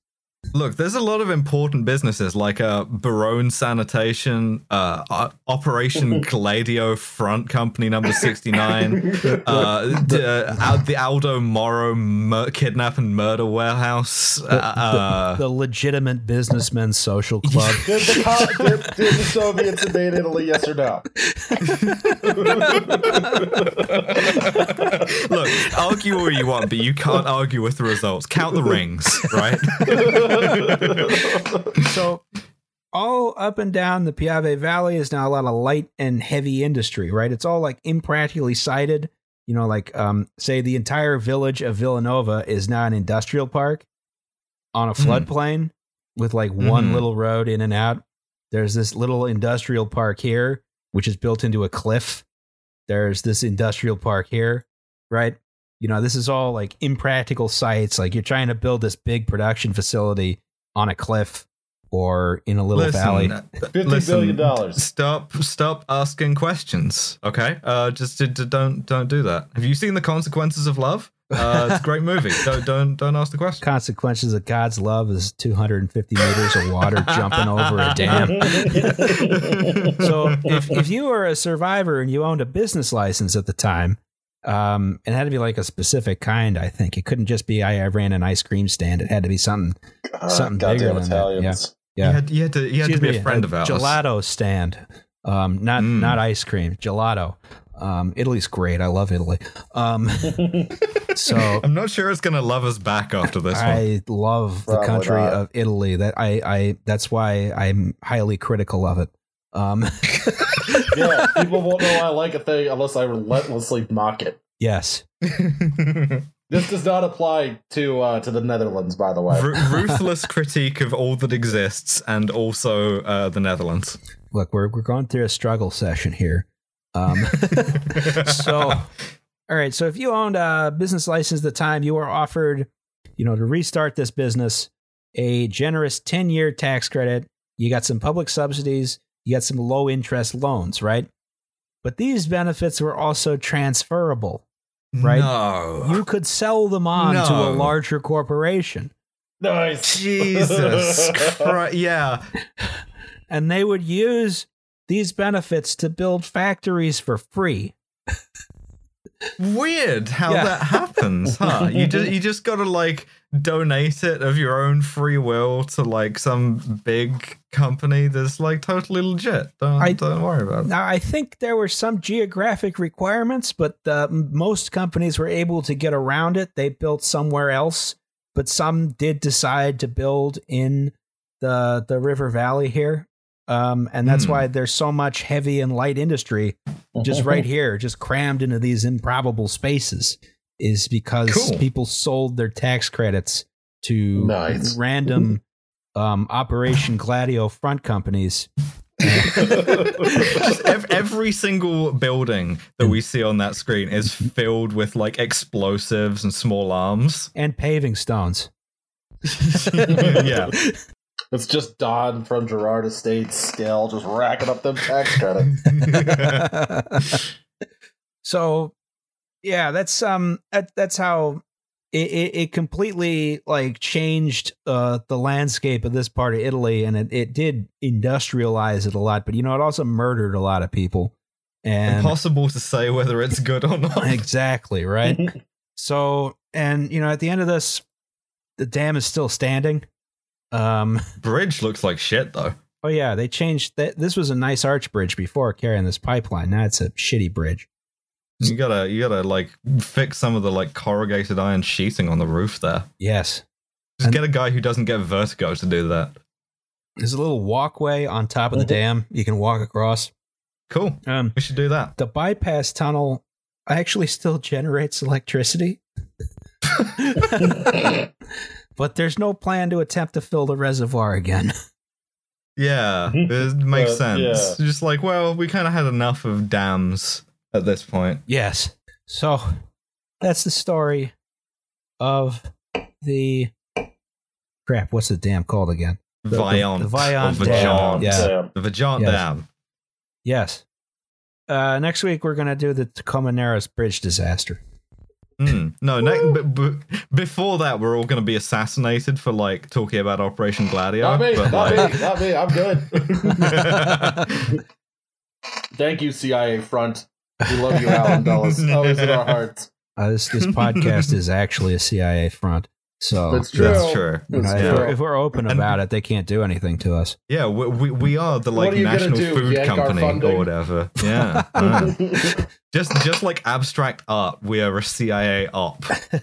Look, there's a lot of important businesses like uh, Barone Sanitation, uh, O- Operation Gladio Front Company Number 69, uh, d- uh, the Aldo Moro mur- Kidnap and Murder Warehouse. The, Uh, the, the legitimate businessmen's social club. Did the, co- did, did the Soviets invade Italy? Yes or no? Look, argue all you want, but you can't argue with the results. Count the rings, right? so all up and down the Piave Valley is now a lot of light and heavy industry, right? It's all like impractically sited. You know, like um, say the entire village of Villanova is now an industrial park on a Mhm. floodplain with like one Mhm. little road in and out. There's this little industrial park here, which is built into a cliff. There's this industrial park here, right? You know, this is all like impractical sites. Like you're trying to build this big production facility on a cliff or in a little valley. Fifty listen, billion dollars. Stop! Stop asking questions. Okay, uh, just d- d- don't don't do that. Have you seen the consequences of love? Uh, it's a great movie. Don't don't don't ask the question. Consequences of God's love is 250 meters of water jumping over a dam. so if, if you were a survivor and you owned a business license at the time, um, it had to be like a specific kind. I think it couldn't just be I, I ran an ice cream stand. It had to be something. God, Something bigger goddamn than that, Italians. Yeah. You had, you had to you had to be me, a friend of ours. Gelato stand, um, not Mm. not ice cream. Gelato. Um, Italy's great. I love Italy. Um, so I'm not sure it's gonna love us back after this one. I love the country not. of Italy. That I, I that's why I'm highly critical of it. Um, yeah, people won't know I like a thing unless I relentlessly mock it. yes, This does not apply to uh, to the Netherlands, by the way. Ru- ruthless critique of all that exists, and also uh, the Netherlands. look, we're we're going through a struggle session here. Um, so, all right. So if you owned a business license at the time, you were offered, you know, to restart this business, a generous 10 year tax credit. You got some public subsidies. You got some low interest loans, right? But these benefits were also transferable. Right. No. You could sell them on to a larger corporation, Nice. Jesus Christ. Yeah. and they would use these benefits to build factories for free. Weird how Yeah. that happens, huh? You just you just gotta like donate it of your own free will to like some big company that's like totally legit. Don't I- don't worry about it. Now, I think there were some geographic requirements, but uh, most companies were able to get around it. They built somewhere else, but some did decide to build in the the River Valley here, um, and that's Hmm. why there's so much heavy and light industry just right here, just crammed into these improbable spaces. Is because Cool. people sold their tax credits to Nice. random um, Operation Gladio front companies every single building that we see on that screen is filled with like explosives and small arms. and paving stones. yeah. It's just Don from Gerard Estates still just racking up them tax credits. so yeah that's um that, that's how it, it, it completely like changed uh the landscape of this part of italy and it, it did industrialize it a lot but you know it also murdered a lot of people and Impossible to say whether it's good or not. exactly right so and you know at the end of this the dam is still standing um Bridge looks like shit though. oh yeah they changed that this was a nice arch bridge before carrying this pipeline now it's a shitty bridge You gotta you gotta like fix some of the like corrugated iron sheeting on the roof there. yes Just And- get a guy who doesn't get vertigo to do that. There's a little walkway on top of the Mhm. dam you can walk across. Cool. Um, We should do that. the bypass tunnel actually still generates electricity, but there's no plan to attempt to fill the reservoir again. Yeah, it makes Uh, sense. yeah. Just like, well, we kind of had enough of dams at this point. yes. So that's the story of the crap. What's the dam called again? the- Viant. the Viant or Dam, Vajont. yeah. Damn. The Vajont Yes. Dam. Yes. Uh, next week we're gonna do the Tacoma Narrows Bridge disaster. Hmm. No, ne- but, but before that, we're all going to be assassinated for like talking about Operation Gladio. Not me, but, not like, me, not me. I'm good. Thank you, CIA front. We love you, Allen Dulles. Always in our hearts. Uh, this this podcast is actually a CIA front. So It's true. That's true. you know, It's if, Yeah. we're, if we're open And- about it, they can't do anything to us. Yeah, we, we, we are the like are national food yank company or whatever. Yeah. uh. just just like abstract art, we are a CIA op.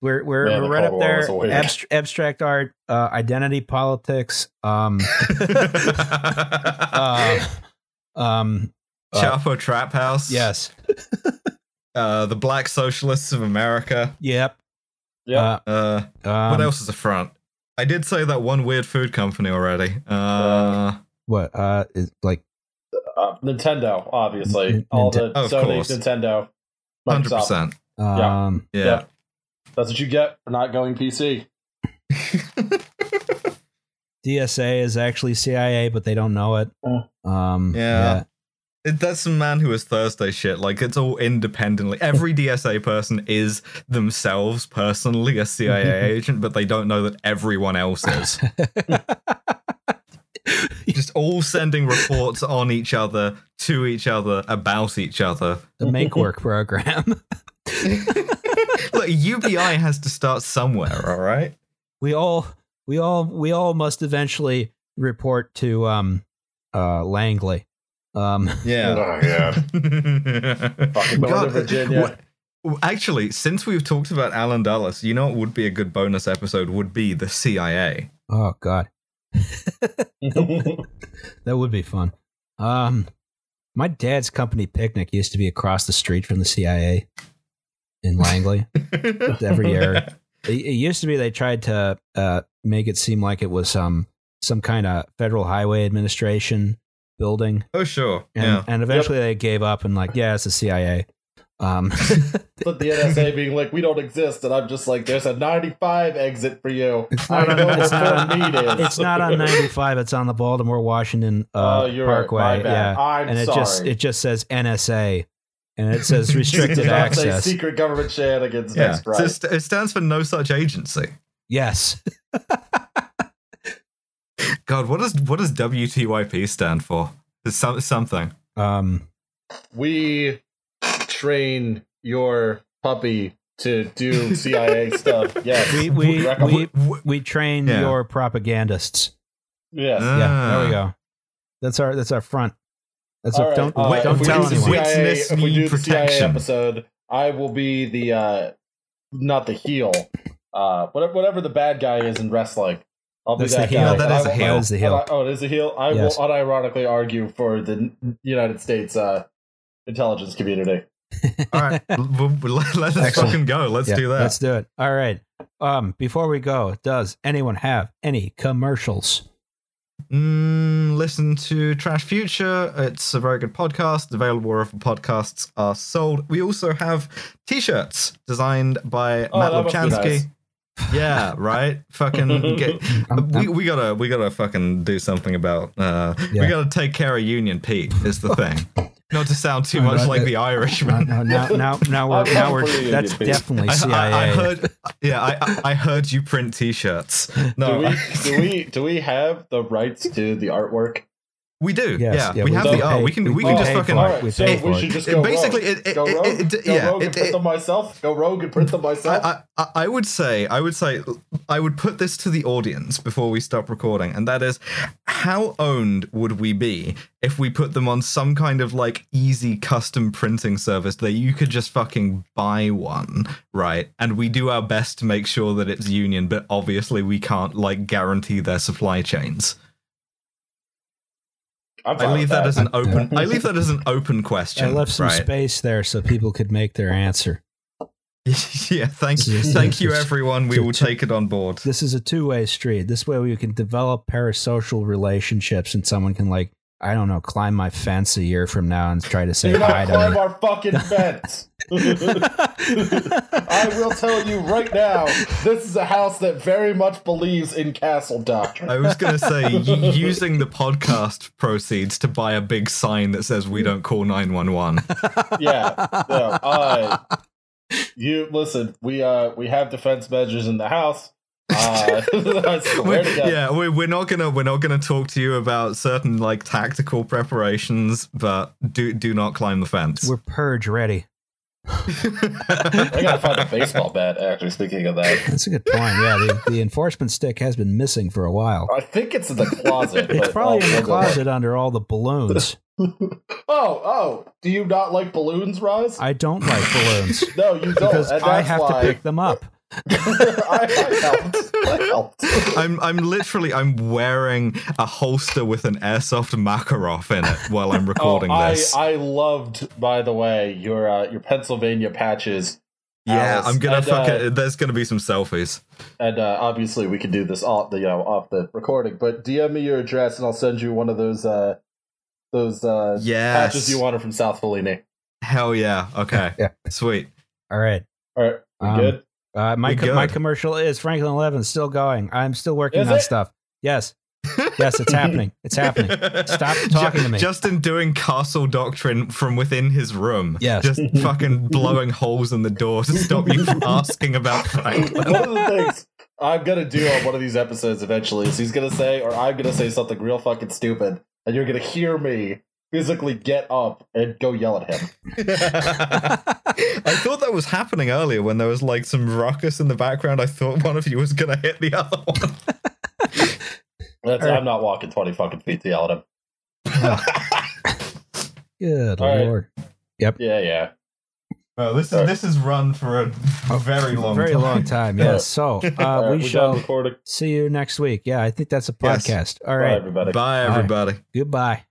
we're we're, Man, we're right up there. was a wig. Abst- abstract art, uh, identity politics, um, uh, um, uh, Chapo Trap House. yes, Uh, the Black Socialists of America. yep. Yeah. Uh, Uh, um, what else is a front? I did say that one weird food company already. Uh, What? Uh, is like Uh, Nintendo, obviously. N- All Ninte- the Of Sony, course. Nintendo, hundred Microsoft. percent. um, Yeah. Yeah. That's what you get for not going PC. DSA is actually CIA, but they don't know it. Um, Yeah. It, that's some man who is Thursday shit. Like it's all independently. Every DSA person is themselves personally a CIA agent, but they don't know that everyone else is. Just all sending reports on each other, to each other, about each other. the make work program. Look, UBI has to start somewhere, all right? we all we all we all must eventually report to um uh Langley. Um Yeah. Oh, yeah. Fucking God, Virginia. what- Actually, since we've talked about Allen Dulles, you know what would be a good bonus episode would be the CIA. oh god. That would be fun. Um my dad's company picnic used to be across the street from the CIA in Langley every year. It, it used to be they tried to uh, make it seem like it was um some kind of federal highway administration building, Oh, sure. and yeah. and eventually they gave up and like, yeah, it's the CIA. Um, but the NSA being like, we don't exist, and I'm just like, there's a 95 exit for you. It's I not know on- it's where not Fort Meade is. it's not on 95. It's on the Baltimore Washington uh, Oh, you're Parkway. right. Yeah, I'm and it sorry. just it just says NSA, and it says restricted does not say access. secret government shenanigans yeah. next, So it st- it stands for no such agency. Yes, God, what does what does WTYP stand for? Some, something. um, we train your puppy to do CIA stuff. Yes. we we Reckon- we, we train Yeah. your propagandists. yes. Uh, Yeah, there we Ah. go. That's our that's our front. That's All our, right, don't uh, wait, don't if we tell do anyone. CIA, Witness if we me do the CIA protection. episode, I will be the uh, not the heel, uh, whatever, whatever the bad guy is in wrestling. I'll That's be the that heel. guy. No, that And is I a will- heel. That is the heel. oh, it is a heel. I Yes. will unironically argue for the United States uh, intelligence community. All right, we'll, we'll- let, us Excellent. fucking go. Let's Yeah, do that. Let's do it. All right. Um, before we go, does anyone have any commercials? Mm, listen to Trash Future. It's a very good podcast, available wherever podcasts are sold. We also have t-shirts designed by Oh, Matt that must be Lubchansky. nice. Yeah, right. Fucking get. I'm- we, I'm- we gotta we gotta fucking do something about. Uh, Yeah. We gotta take care of Union Pete. Is the thing. Not to sound too much like the No, Irishman. no, now, now, now we're, now we're. voting for you, That's you piece. definitely I, CIA. I, I heard. Yeah, I, I- I heard you print T-shirts. No, do we do we do we have the rights to the artwork? We do. Yes, yeah, yeah, we we have do the art. We can we we can just fucking. it. Alright, we so pay we should it. just It go basically, rogue. it- it- go it- rogue, it- go yeah, rogue and print them myself. Go rogue and print them myself. I, I, I would say I would say I would put this to the audience before we stop recording, and that is how owned would we be if we put them on some kind of like easy custom printing service that you could just fucking buy one, right? And we do our best to make sure that it's union, but obviously we can't like guarantee their supply chains. I'm fine I leave with that as an open. I leave that as an open question. I left some right? space there so people could make their answer. yeah, thank you, thank you, everyone. We will take it on board. This is a two way street. This way we can develop parasocial relationships, and someone can like I don't know climb my fence a year from now and try to say Do hi not to climb me. our fucking fence. I will tell you right now, this is a house that very much believes in castle doctrine. I was going to say, y- using the podcast proceeds to buy a big sign that says we don't call 911. yeah, no, uh, you listen. We uh we have defense measures in the house. Uh, I swear to God. yeah, we, we're not gonna we're not gonna talk to you about certain like tactical preparations, but do do not climb the fence. We're purge ready. I gotta find a baseball bat. Actually, speaking of that, That's a good point. Yeah, the, the enforcement stick has been missing for a while. I think it's in the closet. It's but probably I'll- in the we'll go look. closet under all the balloons. Oh, oh! Do you not like balloons, Roz? I don't like balloons no, you don't. because I have why to pick them up. I, I helped. I helped. I'm I'm literally I'm wearing a holster with an airsoft Makarov in it while I'm recording oh, I, this. I loved, by the way, your uh, your Pennsylvania patches. yeah, Alice. I'm gonna And, fuck uh, it. There's gonna be some selfies. And uh, obviously, we can do this off the you know off the recording. But DM me your address, and I'll send you one of those uh, those uh, Yes. patches you wanted from South Fellini. Hell yeah. Okay. Yeah. Sweet. All right. All right, we Um, good? Uh, my co- my commercial is Franklin Eleven still going. I'm still working Is on it? stuff. Yes. Yes, it's happening. It's happening. Stop talking to me. Justin doing castle doctrine from within his room. Yes. Just fucking blowing holes in the door to stop you from asking about Franklin. One of the things I'm gonna do on one of these episodes eventually is he's gonna say, or I'm gonna say something real fucking stupid, and you're gonna hear me physically get up and go yell at him. I thought that was happening earlier when there was like some ruckus in the background. I thought one of you was gonna hit the other one. That's, All right. I'm not walking 20 fucking feet to yell at him. Good All right. lord. Yeah, yeah. Well, this is Alright. this is run for a very long, time. Very time. long time. Yes. So uh, All right, we we shall see you next week. Yeah, I think that's a Yes. podcast. All Bye, everybody. Bye, everybody. Goodbye.